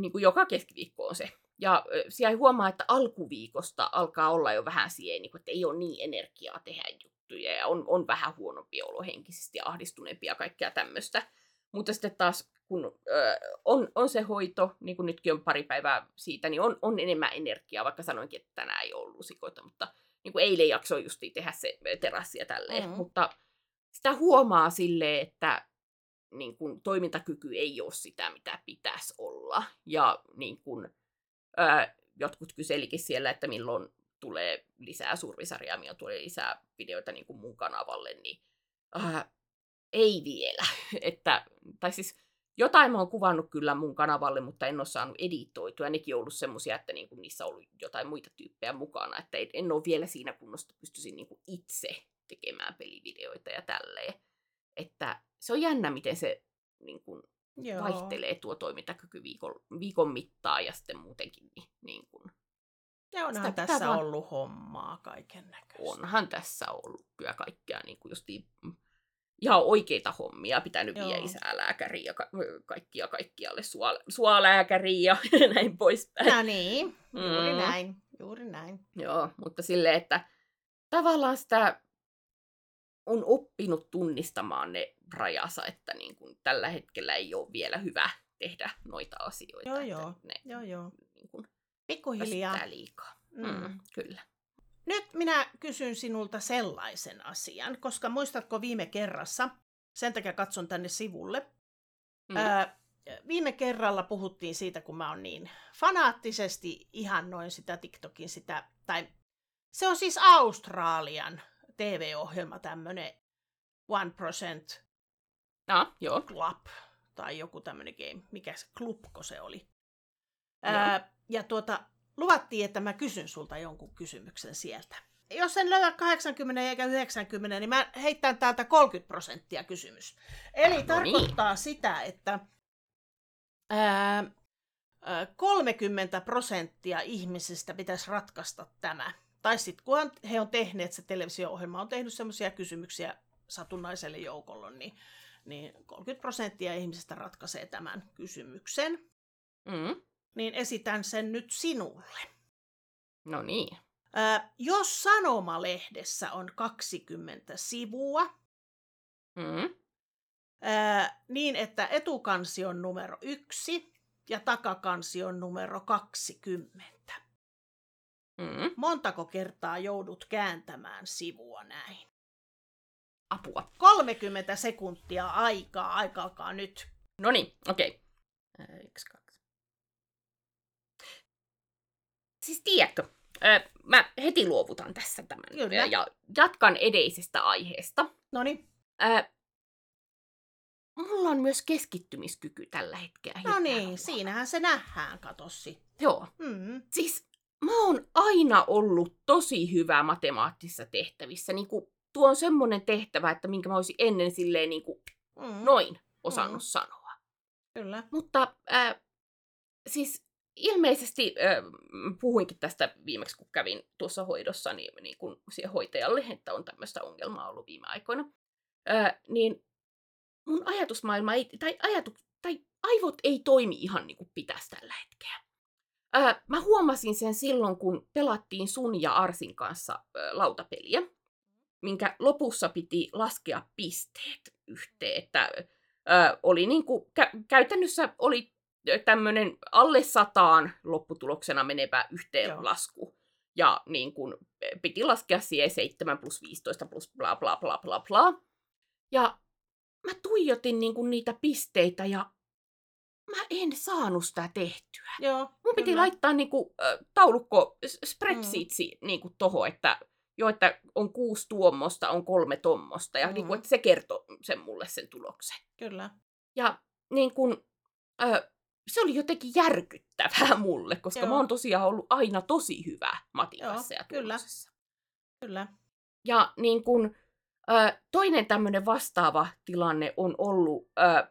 niin kuin joka keskiviikko on se. Ja ö, siellä huomaa, että alkuviikosta alkaa olla jo vähän siihen, niin kuin, että ei ole niin energiaa tehdä juttuja ja on, on vähän huonompi olo henkisesti ja ahdistuneempi ja kaikkea tämmöistä. Mutta sitten taas, kun ö, on, on se hoito, niin kuin nytkin on pari päivää siitä, niin on, on enemmän energiaa, vaikka sanoinkin, että tänään ei ollut lusikoita, mutta niin kuin eilen jaksoi justi tehdä se terassi ja tälleen. Mm. Mutta sitä huomaa silleen, että niin kuin, toimintakyky ei ole sitä, mitä pitäisi olla. Ja niin kuin, ää, jotkut kyselikin siellä, että milloin tulee lisää survisarjaa, milloin tulee lisää videoita niin kuin mun kanavalle, niin ää, ei vielä. että, tai siis jotain mä oon kuvannut kyllä mun kanavalle, mutta en ole saanut editoitua. Nekin on ollut semmosia, että niinku niissä on ollut jotain muita tyyppejä mukana. Että en- en ole vielä siinä kunnossa, että pystyisin niinku itse tekemään pelivideoita ja tälleen. Että se on jännä, miten se niin kuin, Joo. vaihtelee tuo toimintakyky viikon, viikon mittaan ja sitten muutenkin. Niin, niin kuin, Ja Sitä onhan pitää tässä vaan- ollut hommaa kaiken näköistä. onhan tässä ollut kyllä kaikkea niin kuin justiin, ihan oikeita hommia, pitänyt Joo. viedä isää lääkäriin ja ka- kaikkia kaikkialle sua, suolääkäriin ja näin poispäin. No niin, juuri Mm. näin, juuri näin. Joo, mutta silleen, että tavallaan sitä on oppinut tunnistamaan ne rajansa, että niin kuin tällä hetkellä ei ole vielä hyvä tehdä noita asioita. Joo, joo. Ne Joo, joo. niin kuin Pikkuhiljaa. liikaa. Mm. Mm, kyllä. Nyt minä kysyn sinulta sellaisen asian, koska muistatko viime kerrassa, sen takia katson tänne sivulle, Mm. ää, viime kerralla puhuttiin siitä, kun mä oon niin fanaattisesti ihannoin sitä TikTokin sitä, tai se on siis Australian TV-ohjelma, tämmönen 1% No, joo. Club, tai joku tämmönen game, mikä se, klubko se oli. Ää, ja tuota, luvattiin, että mä kysyn sulta jonkun kysymyksen sieltä. Jos en löydä 80 eikä 90, niin mä heittän täältä 30 prosenttia kysymys. Eli niin. tarkoittaa sitä, että ää, ää, 30 prosenttia ihmisistä pitäisi ratkaista tämä. Tai sitten kun he on tehneet, se televisio-ohjelma on tehnyt semmoisia kysymyksiä satunnaiselle joukolle, niin, niin 30 prosenttia ihmisistä ratkaisee tämän kysymyksen. Mm. Niin esitän sen nyt sinulle. No niin. Ää, jos Sanomalehdessä on 20 sivua, Mm. niin että etukansi on numero yksi ja takakansi on numero 20. Mm. Montako kertaa joudut kääntämään sivua näin? Apua. 30 sekuntia aikaa, aika alkaa nyt. No niin, okei. Okay. Yksi, kaksi. Siis tiedätkö, mä heti luovutan tässä tämän Kyllä. ja jatkan edeisestä aiheesta. No niin, mulla on myös keskittymiskyky tällä hetkellä. no niin, siinähän se nähdään, kato sitten. Joo. Mm. Siis mä oon aina ollut tosi hyvä matemaattisissa tehtävissä. Niin kuin, tuo on semmoinen tehtävä, että minkä mä olisin ennen silleen niin kuin, Mm. noin osannut Mm. sanoa. Kyllä. Mutta äh, siis ilmeisesti, äh, puhuinkin tästä viimeksi, kun kävin tuossa hoidossa niin, niin kuin siihen hoitajalle, että on tämmöistä ongelmaa ollut viime aikoina. Äh, niin mun ajatusmaailma ei, tai, ajatu, tai aivot ei toimi ihan niin kuin pitäisi tällä hetkellä. Äh, mä huomasin sen silloin, kun pelattiin sun ja Arsin kanssa äh, lautapeliä, minkä lopussa piti laskea pisteet yhteen, että ö, oli niin kuin, kä- käytännössä oli tämmöinen alle sataan lopputuloksena menevä yhteenlasku. Ja niin kuin, piti laskea siihen 7 plus 15 plus bla bla bla bla bla. Ja mä tuijotin niinku niitä pisteitä ja mä en saanut sitä tehtyä. Joo, Mun piti kyllä. laittaa niinku, äh, taulukko, spreadsheetsi mm. niinku toho, että jo, että on kuusi tuommoista, on kolme tommosta, ja mm. niinku, Mm. että se kertoo sen mulle sen tuloksen. Kyllä. Ja niin kun, äh, se oli jotenkin järkyttävää mulle, koska Joo. Mä oon tosiaan ollut aina tosi hyvä matikassa Joo, ja kyllä. tuloksessa. Kyllä. Ja niin kun, äh, toinen tämmöinen vastaava tilanne on ollut äh,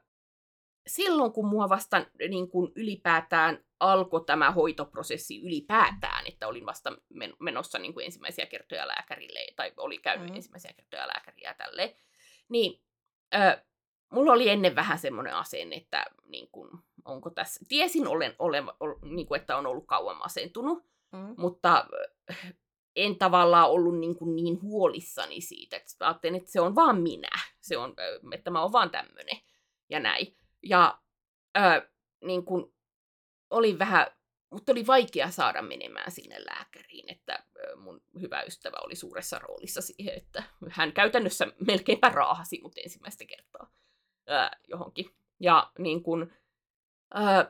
silloin, kun mua vasta niin kun ylipäätään alkoi tämä hoitoprosessi ylipäätään, että olin vasta men- menossa niin kuin ensimmäisiä kertoja lääkärille, tai oli käynyt mm. Mm. ensimmäisiä kertoja lääkäriä ja tälleen, niin äh, mulla oli ennen vähän semmoinen asenne, että niin kun, onko tässä, tiesin olen, olen, ol, niin kuin, että on ollut kauan masentunut, Mm. mutta äh, en tavallaan ollut niin, kuin niin huolissani siitä. Että ajattelin, että se on vaan minä. Se on, äh, että mä oon vaan tämmöinen ja näin. Ja äh, niin kuin, oli vähän, mutta oli vaikea saada menemään sinne lääkäriin, että mun hyvä ystävä oli suuressa roolissa siihen, että hän käytännössä melkeinpä raahasi mut ensimmäistä kertaa äh, johonkin. Ja niin kuin, äh,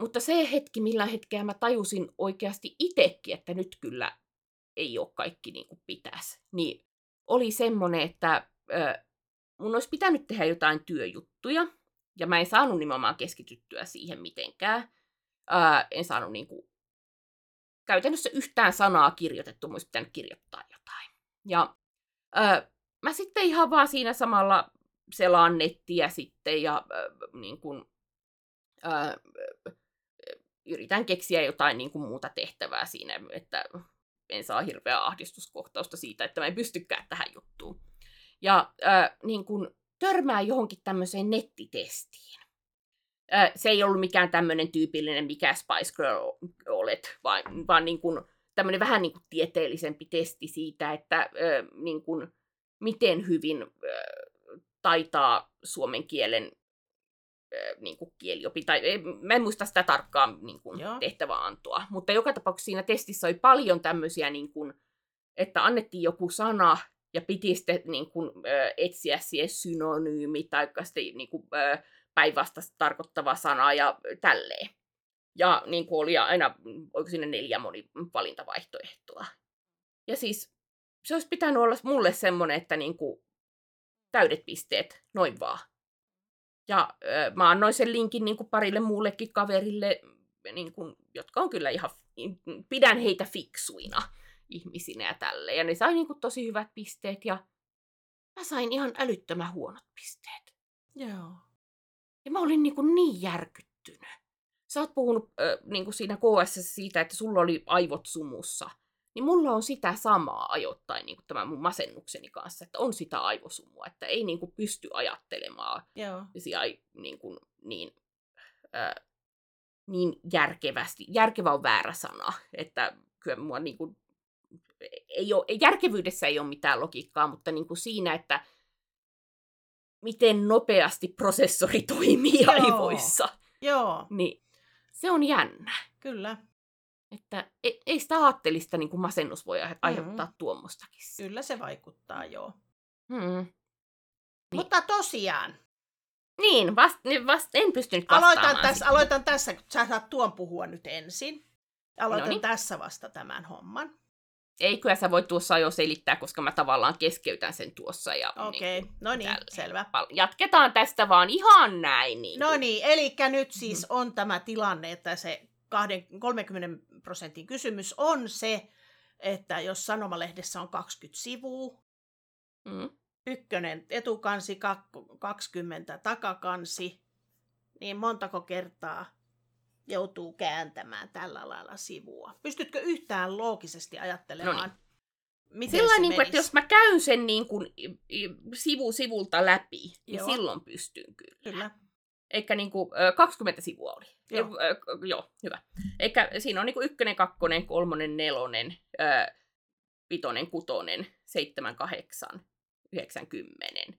mutta se hetki, millä hetkeä mä tajusin oikeasti itsekin, että nyt kyllä ei ole kaikki niin kuin pitäisi, niin oli semmoinen, että ö, mun olisi pitänyt tehdä jotain työjuttuja, ja mä en saanut nimenomaan keskityttyä siihen mitenkään. Ö, en saanut niin kuin, käytännössä yhtään sanaa kirjoitettu, mun olisi pitänyt kirjoittaa jotain. Ja ö, mä sitten ihan vaan siinä samalla selaan nettiä sitten, ja ö, niin kuin, ö, yritän keksiä jotain niin kuin muuta tehtävää siinä, että en saa hirveää ahdistuskohtausta siitä, että mä en pystykään tähän juttuun. Ja äh, niin kun törmää johonkin tämmöiseen nettitestiin. Se ei ollut mikään tämmöinen tyypillinen, mikä Spice Girl olet, vaan, vaan niin kun tämmöinen vähän niin kuin tieteellisempi testi siitä, että niin kun, miten hyvin taitaa suomen kielen niin kuin kieliopi, tai mä en muista sitä tarkkaan niin kuin, Joo. tehtäväantoa, mutta joka tapauksessa siinä testissä oli paljon tämmöisiä, niin kuin, että annettiin joku sana, ja piti sitten niin kuin, etsiä siihen synonyymi, tai sitten niin kuin, päinvastaista tarkoittava sana, ja tälleen. Ja niin kuin oli aina, oliko siinä neljä moni valintavaihtoehtoa. Ja siis se olisi pitänyt olla mulle semmoinen, että niin kuin, täydet pisteet, noin vaan. Ja ö, mä annoin sen linkin niin kuin parille muullekin kaverille, niin kuin, jotka on kyllä ihan, pidän heitä fiksuina ihmisinä ja tälle. Ja ne sai niin kuin, tosi hyvät pisteet ja mä sain ihan älyttömän huonot pisteet. Joo. Ja mä olin niin, kuin niin järkyttynyt. Sä oot puhunut ö, niin kuin siinä KS siitä, että sulla oli aivot sumussa. Niin mulla on sitä samaa ajoittain niin kuin tämän mun masennukseni kanssa, että on sitä aivosumua, että ei niin kuin pysty ajattelemaan Joo. siellä niin, kuin, niin, äh, niin järkevästi. Järkevä on väärä sana, että kyllä mua niin kuin, ei ole, järkevyydessä ei ole mitään logiikkaa, mutta niin kuin siinä, että miten nopeasti prosessori toimii Joo. aivoissa, Joo, niin se on jännä. kyllä. Että ei, ei sitä aattelista niin kuin masennus voi ai- aiheuttaa mm. tuommoistakin. Kyllä se vaikuttaa, joo. Hmm. Mutta tosiaan, Niin, vast, vast, en pystynyt vastaamaan. aloitan tässä, aloitan tässä, kun sä saat tuon puhua nyt ensin. Aloitan Noniin. tässä vasta tämän homman. Ei, kyllä sä voit tuossa jo selittää, koska mä tavallaan keskeytän sen tuossa. Ja Okei, niin kuin no niin, selvä. Jatketaan tästä vaan ihan näin. Niin No kuin. niin, eli nyt siis on tämä tilanne, että se 20 30 prosentin kysymys on se, että jos sanomalehdessä on 20 sivua, Mm. ykkönen etukansi, kakko- 20 takakansi, niin montako kertaa joutuu kääntämään tällä lailla sivua? Pystytkö yhtään loogisesti ajattelemaan, Noniin. miten Sillä niin kuin, että jos mä käyn sen niin kuin, sivu sivulta läpi, niin Joo. silloin pystyn kyllä. Kyllä. Eikä niin kuin, ö, 20 sivua oli. Joo. K- joo hyvä. Eikä siinä on niin kuin ykkönen, kakkonen, kolmonen, nelonen, ö, vitonen, kutonen, seitsemän, kahdeksan, yhdeksän, kymmenen.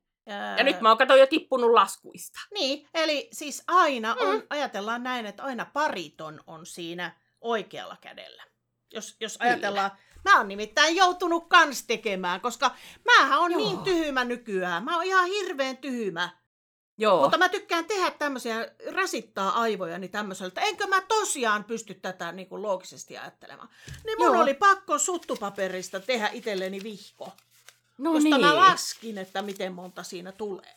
Ja nyt mä oon kato jo tippunut laskuista. Niin, eli siis aina on, Mm. ajatellaan näin, että aina pariton on siinä oikealla kädellä. Jos, jos Kyllä. ajatellaan, mä oon nimittäin joutunut kans tekemään, koska mähän on Joo. niin tyhmä nykyään. Mä oon ihan hirveän tyhmä. Joo. Mutta mä tykkään tehdä tämmöisiä, rasittaa aivojani tämmöisellä, että enkö mä tosiaan pysty tätä niin kuin loogisesti ajattelemaan. Niin mun Joo. oli pakko suttupaperista tehdä itselleni vihko, no koska niin. mä laskin, että miten monta siinä tulee.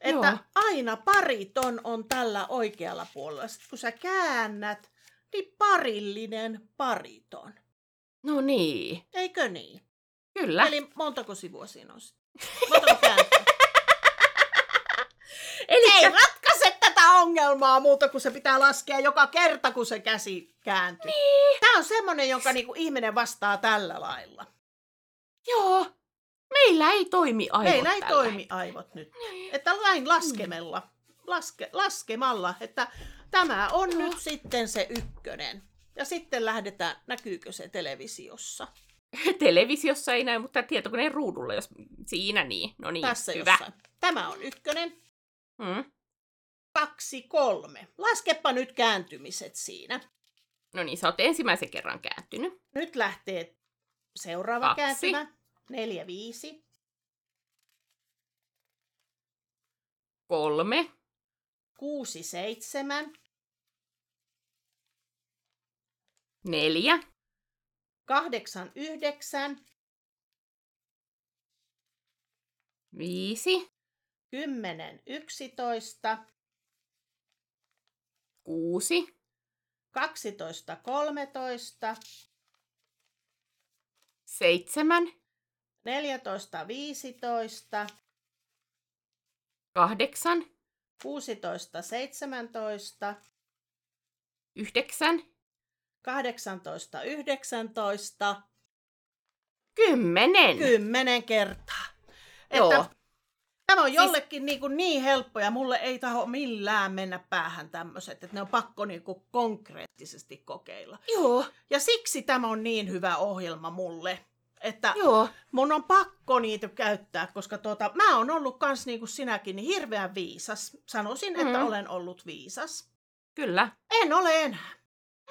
Että Joo. aina pariton on tällä oikealla puolella. Sitten kun sä käännät, niin parillinen pariton. No niin. Eikö niin? Kyllä. Eli montako sivua siinä on? Montako? Eli ei ratkaise tätä ongelmaa muuta kuin se pitää laskea joka kerta, kun se käsi kääntyy. Niin. Tämä on semmoinen, jonka niinku ihminen vastaa tällä lailla. Joo. Meillä ei toimi aivot Meillä ei toimi aivot nyt. Että lain laskemella, laske, laskemalla, että tämä on Joo. nyt sitten se ykkönen. Ja sitten lähdetään, näkyykö se televisiossa? Televisiossa ei näy, mutta tietokoneen ruudulla, jos siinä niin. No niin, Tässä hyvä. jossain. Tämä on ykkönen, Mm. kaksi, kolme. Laskepa nyt kääntymiset siinä. No niin, sä oot ensimmäisen kerran kääntynyt. Nyt lähtee seuraava Kaksi. kääntymä. Neljä, viisi. Kolme, Kuusi, seitsemän. neljä, Kahdeksan, yhdeksän. viisi, Kymmenen, yksitoista. kuusi, Kaksitoista, kolmetoista. seitsemän, Neljätoista, viisitoista. kahdeksan, Kuusitoista, seitsemäntoista. yhdeksän, Kahdeksantoista, yhdeksäntoista. kymmenen. Kymmenen kertaa. Joo. Että tämä on Siis- jollekin niin, kuin niin helppo ja mulle ei taho millään mennä päähän tämmöiset, että ne on pakko niin kuin konkreettisesti kokeilla. Joo, Ja siksi tämä on niin hyvä ohjelma mulle, että joo. mun on pakko niitä käyttää, koska tuota, mä oon ollut kans niin kuin sinäkin niin hirveän viisas. Sanoisin, että Mm. olen ollut viisas. Kyllä. En ole enää.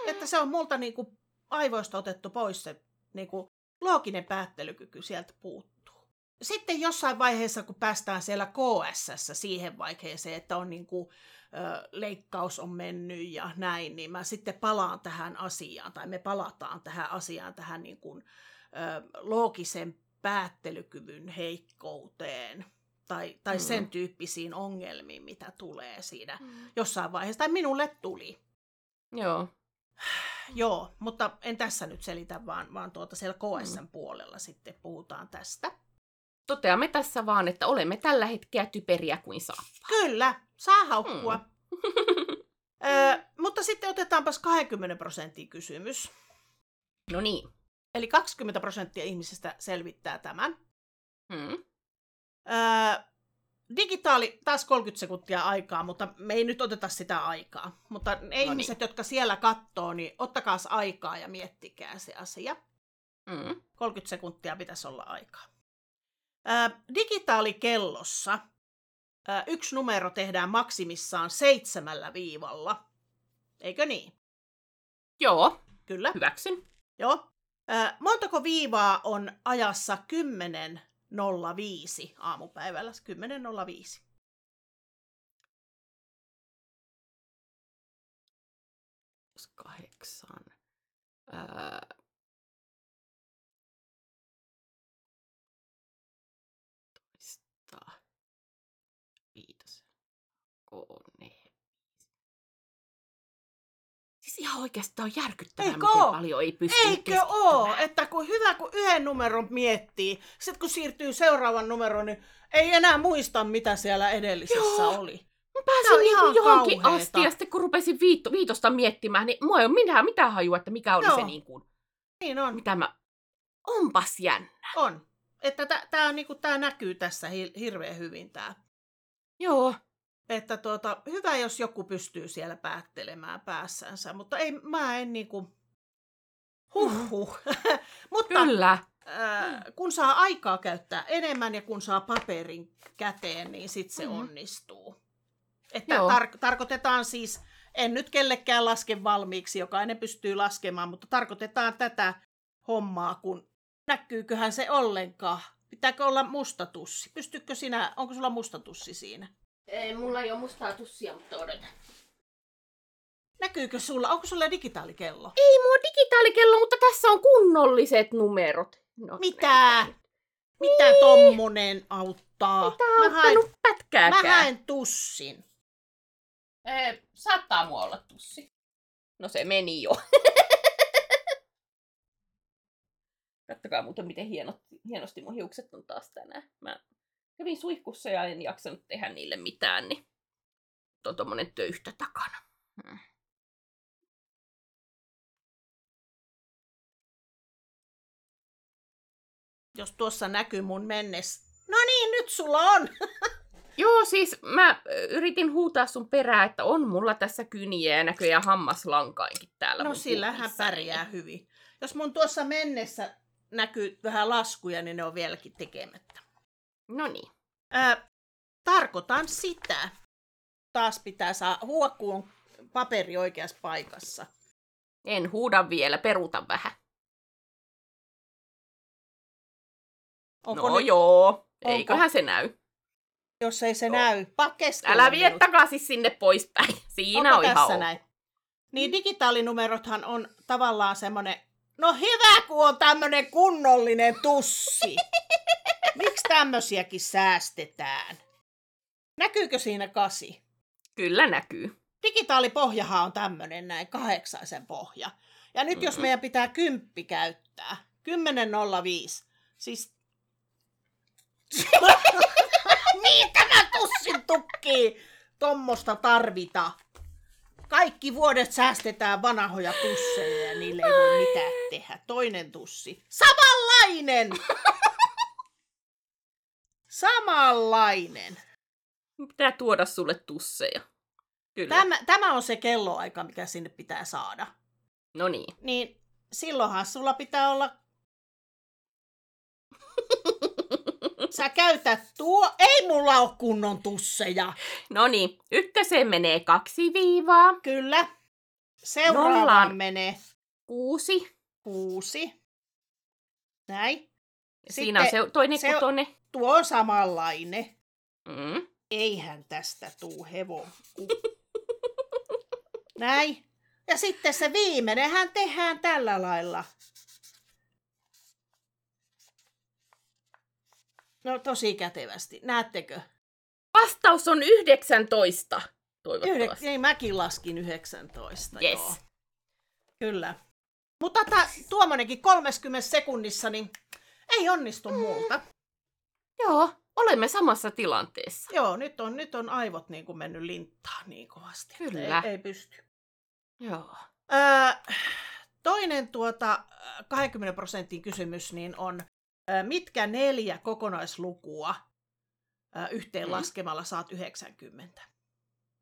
Että se on multa niin kuin aivoista otettu pois se niin kuin looginen päättelykyky sieltä puuttuu. Sitten jossain vaiheessa, kun päästään siellä KSS siihen vaiheeseen, että on niin kuin, ö, leikkaus on mennyt ja näin, niin mä sitten palaan tähän asiaan, tai me palataan tähän asiaan, tähän niin kuin, ö, loogisen päättelykyvyn heikkouteen, tai, tai Mm. sen tyyppisiin ongelmiin, mitä tulee siinä jossain vaiheessa, tai minulle tuli. Joo. Joo, mutta en tässä nyt selitä, vaan, vaan tuota siellä KSN puolella sitten puhutaan tästä. Toteamme tässä vaan, että olemme tällä hetkellä typeriä kuin saa. Kyllä, saa haukkua. Mm. Ö, mutta sitten otetaanpas 20 prosenttia kysymys. No niin. Eli 20 prosenttia ihmisistä selvittää tämän. Mm. Öö, digitaali, taas 30 sekuntia aikaa, mutta me ei nyt oteta sitä aikaa. Mutta ne niin. ihmiset, jotka siellä katsoo, niin ottakaas aikaa ja miettikää se asia. Mm. 30 sekuntia pitäisi olla aikaa. Digitaalikellossa yksi numero tehdään maksimissaan seitsemällä viivalla. Eikö niin? Joo, Kyllä. hyväksyn. Joo. Montako viivaa on ajassa 10.05 aamupäivällä? 10.05. Kahdeksan. Öö... Kone. Siis ihan oikeastaan on järkyttävää, Eikö miten oo? paljon ei pysty Eikö oo? Että kun hyvä, kun yhden numeron miettii, sitten kun siirtyy seuraavan numeroon, niin ei enää muista, mitä siellä edellisessä Joo. oli. Mä pääsin niinku ihan johonkin kauheeta. asti ja sitten kun rupesin viito, viitosta miettimään, niin mua ei ole mitään, mitään hajua, että mikä oli Joo. se niin kuin, Niin on. mitä mä... Onpas jännä. On. Että tämä niinku, tää näkyy tässä hi- hirveän hyvin tämä. Joo, Että tuota, hyvä, jos joku pystyy siellä päättelemään päässänsä, mutta ei, mä en niinku... Huhhuh. mutta kyllä. äh, kun saa aikaa käyttää enemmän ja kun saa paperin käteen, niin sit se Mhm. onnistuu. Että tar- tarkoitetaan siis, en nyt kellekään laske valmiiksi, jokainen pystyy laskemaan, mutta tarkoitetaan tätä hommaa, kun näkyyköhän se ollenkaan. Pitääkö olla musta tussi? Pystyykö sinä, onko sulla musta tussi siinä? Ei, mulla ei ole mustaa tussia, mutta odota. Näkyykö sulla, onko sulla digitaalikello? Ei mulla on digitaalikello, mutta tässä on kunnolliset numerot. No, Mitä? Mitä tommonen auttaa? Mitä mä, haen, pätkääkään? mä haen tussin. Ee, saattaa mua olla tussi. No se meni jo. Kattokaa muuten, miten hienot, hienosti mun hiukset on taas tänään. Mä kävin suihkussa ja en jaksanut tehdä niille mitään, niin on tommonen töyhtä takana. Hmm. Jos tuossa näkyy mun mennes. No niin, nyt sulla on. Joo, siis mä yritin huutaa sun perää, että on mulla tässä kyniä ja näköjään hammaslankainkin täällä No sillähän pärjää hyvin. Jos mun tuossa mennessä näkyy vähän laskuja, niin ne on vieläkin tekemättä. No niin. Ää, tarkoitan sitä. Taas pitää saa huokkuun paperi oikeassa paikassa. En huuda vielä, peruuta vähän. Onko no nyt, joo, eiköhän se näy. jos ei se Joo. näy, Älä vie takaisin sinne poispäin. Siinä on ihan tässä ok. näin? Niin digitaalinumerothan on tavallaan semmoinen, no hyvä kun on tämmöinen kunnollinen tussi. Miksi tämmösiäkin säästetään? Näkyykö siinä kasi? Kyllä näkyy. Digitaalipohjahan on tämmöinen näin, kahdeksaisen pohja. Ja nyt jos Mhm. meidän pitää kymppi käyttää, 10.05, siis... niin tämä tussin tukkii! Tommosta tarvita. Kaikki vuodet säästetään vanhoja tusseja ja niille ei voi mitään tehdä. Toinen tussi. Samanlainen! Samanlainen. Pitää tuoda sulle tusseja. Kyllä. Tämä, tämä on se kelloaika, mikä sinne pitää saada. No niin. Niin silloinhan sulla pitää olla... Sä käytät tuo... Ei mulla ole kunnon tusseja. No niin. Ykköseen menee kaksi viivaa. Kyllä. Seuraavaan Nollaan. menee Kuusi. kuusi. Näin. Siinä on se toinen se- kutonen. Tuo on samanlainen. Mm. Eihän tästä tuu hevon. Näin. Ja sitten se viimeinenhän tehdään tällä lailla. No tosi kätevästi. Näettekö? Vastaus on 19. Yhde, Toivottavasti. ei, mäkin laskin 19. Yes. Joo. Kyllä. Mutta ta, tuommoinenkin 30 sekunnissa, niin ei onnistu multa. Joo, olemme samassa tilanteessa. Joo, nyt on, nyt on aivot niin kuin mennyt linttaan niin kovasti. Kyllä. Ei, ei pysty. Joo. Öö, toinen tuota 20 prosentin kysymys niin on, mitkä neljä kokonaislukua yhteen Mm. laskemalla saat 90?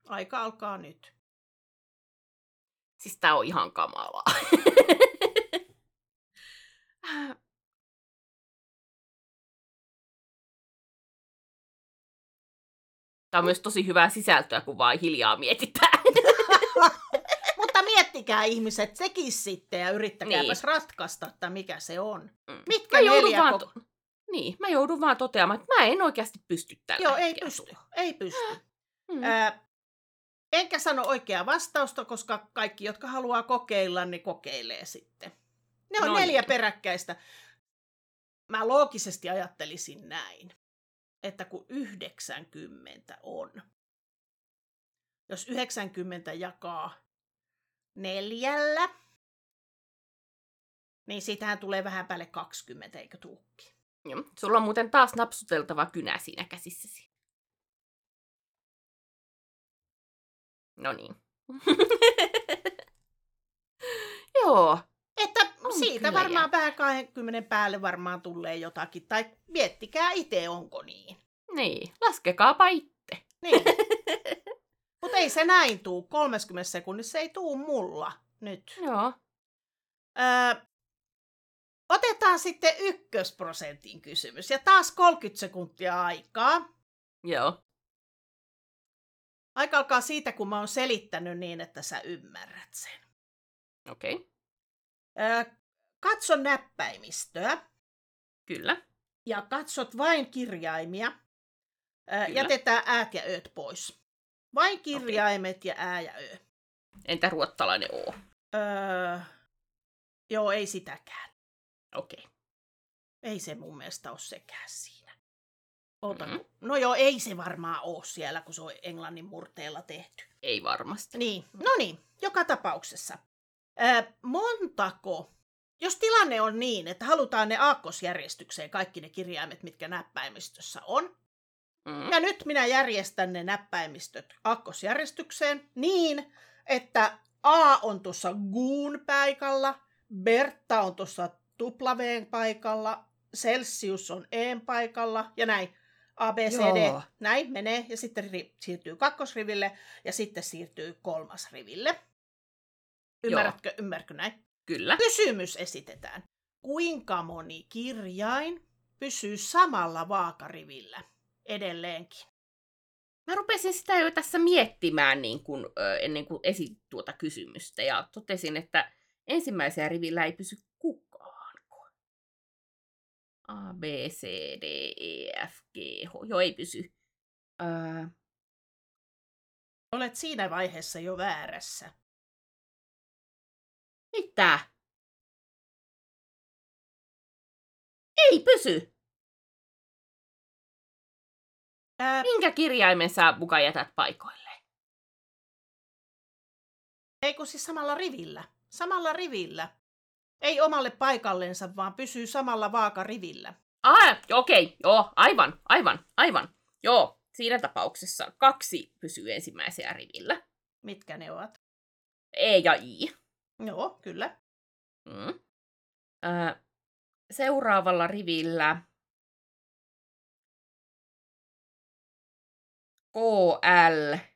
Aika alkaa nyt. Siis tää on ihan kamalaa. Tää on myös tosi hyvää sisältöä, kun vaan hiljaa mietitään. Miettikää ihmiset sekin sitten ja yrittäkääpäs Niin. ratkaista, että mikä se on. Mm. Mitkä Mä joudun neljä vaan koko... to- Niin, mä joudun vaan toteamaan, että mä en oikeasti pysty tällä Joo, ei pysty. Ei pysty. Mm. Öö, enkä sano oikeaa vastausta, koska kaikki, jotka haluaa kokeilla, niin kokeilee sitten. Ne on No neljä niin. peräkkäistä. Mä loogisesti ajattelisin näin, että kun 90 on, jos 90 jakaa neljällä, niin siitähän tulee vähän päälle 20, eikö tuukki? Joo. Sulla on muuten taas napsuteltava kynä siinä käsissäsi. No niin. Joo. Että On siitä varmaan vähän 20 päälle varmaan tulee jotakin. Tai miettikää itse, onko niin. Niin. Laskekaapa itse. niin. Mutta ei se näin tuu. 30 sekunnissa ei tuu mulla nyt. Joo. Öö, otetaan sitten ykkösprosentin kysymys. Ja taas 30 sekuntia aikaa. Joo. Aika alkaa siitä, kun mä oon selittänyt niin, että sä ymmärrät sen. Okei. Okay. Öö, katso näppäimistöä. Kyllä. ja katsot vain kirjaimia. Kyllä. jätetään äät ja öt pois. Vain kirjaimet ja ää ja ö. Entä ruottalainen O? Öö, joo, ei sitäkään. Okei. Okay. Ei se mun mielestä ole sekään siinä. Oota, Mhm. mm. No joo, ei se varmaan ole siellä, kun se on englannin murteella tehty. Ei varmasti. Niin, no niin, joka tapauksessa. Öö, montako, jos tilanne on niin, että halutaan ne aakkosjärjestykseen kaikki ne kirjaimet, mitkä näppäimistössä on, Mm. ja nyt minä järjestän ne näppäimistöt aakkosjärjestykseen niin, että A on tuossa Guun paikalla, Bertta on tuossa tuplaveen paikalla, Celsius on E:n paikalla ja näin. A, B, C, D, Joo. näin menee ja sitten ri- siirtyy kakkosriville ja sitten siirtyy kolmasriville. Ymmärrätkö, ymmärrätkö näin? Kyllä. Kysymys esitetään. Kuinka moni kirjain pysyy samalla vaakarivillä edelleenkin? Mä rupesin sitä jo tässä miettimään niin kun, ö, ennen kuin esit tuota kysymystä ja totesin, että ensimmäisellä rivillä ei pysy kukaan. A, B, C, D, E, F, G, H. Joo, ei pysy. Öö, Olet siinä vaiheessa jo väärässä. mitä? Ei pysy. Ää, Minkä kirjaimen sä mukaan jätät paikoille? ei kun siis samalla rivillä. Samalla rivillä. Ei omalle paikallensa, vaan pysyy samalla vaakarivillä. Ah, okei, joo, aivan, aivan, aivan. Joo, siinä tapauksessa kaksi pysyy ensimmäisellä rivillä. Mitkä ne ovat? E ja I. Joo, kyllä. Mm. Ö, seuraavalla rivillä KL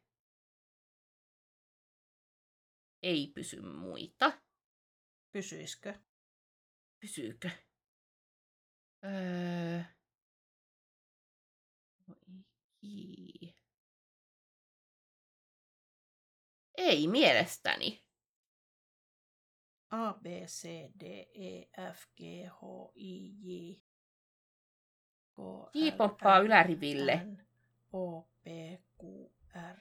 ei pysy muita. Pysyisikö? Pysyykö? Öö... Ei. Ei mielestäni. A, B, C, D, E, F, G, H, I, J. K, L, yläriville. N, O, P, Q, R,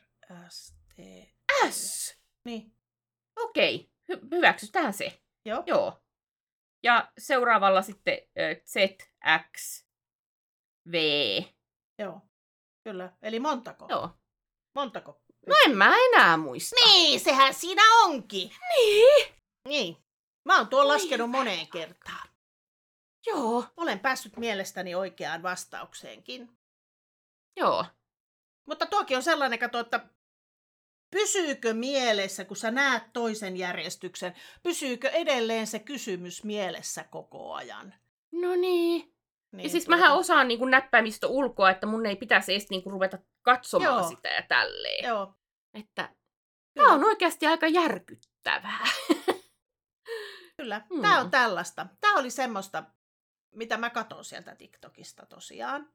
S, T. S! Niin, Okei, hy- hyväksytään se. joo. Joo. Ja seuraavalla sitten Z, X, V. Joo, kyllä. Eli montako? Joo. Montako? No en mä enää muista. Niin, sehän siinä onkin. Niin. Niin. Mä oon tuon Oi laskenut moneen kertaan. Joo. Olen päässyt mielestäni oikeaan vastaukseenkin. Joo. Mutta tuokin on sellainen, kato, että pysyykö mielessä, kun sä näet toisen järjestyksen, pysyykö edelleen se kysymys mielessä koko ajan? No niin. Niin, Ja siis tuota- mähän osaan niin näppäimistä ulkoa, että mun ei pitäisi edes niin ruveta katsomaan Joo. sitä ja tälleen. Joo, Että kyllä. tämä on oikeasti aika järkyttävää. Kyllä, Mm. tämä on tällaista. Tämä oli semmoista, mitä mä katon sieltä TikTokista tosiaan.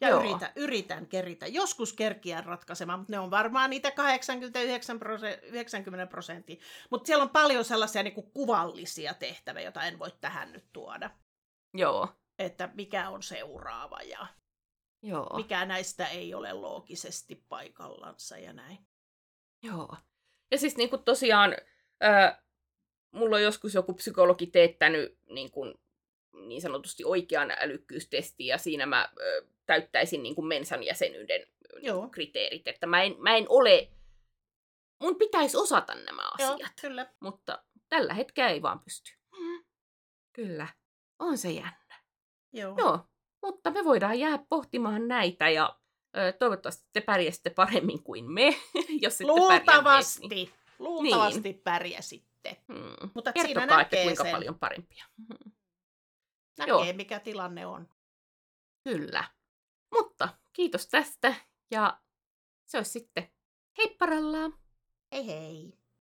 Ja Joo. yritän, yritän keritä. Joskus kerkiään ratkaisemaan, mutta ne on varmaan niitä 89 prosenttia, 90 prosenttia. Mutta siellä on paljon sellaisia niin kuin kuvallisia tehtäviä, joita en voi tähän nyt tuoda. Joo. Että mikä on seuraava ja Joo. mikä näistä ei ole loogisesti paikallansa ja näin. Joo. Ja siis niin kuin tosiaan, ö, mulla on joskus joku psykologi teettänyt niin, kuin, niin sanotusti oikean älykkyystesti, ja siinä mä ö, täyttäisin niin kuin mensan jäsenyyden niin Joo. kriteerit, että mä en, mä en ole, mun pitäisi osata nämä Joo, asiat, kyllä. mutta tällä hetkellä ei vaan pysty. Kyllä, on se jännä. Joo. Joo, mutta me voidaan jäädä pohtimaan näitä ja ö, toivottavasti te pärjäsitte paremmin kuin me, jos ette pärjänneet, Luultavasti. Niin, Luultavasti pärjäsitte. hmm. Mutta siinä Kertokaa, että näkee kuinka sen. paljon parempia. Mhm. Näkee, Joo. mikä tilanne on. Kyllä. Mutta kiitos tästä ja se olisi sitten heipparallaa. Hei hei.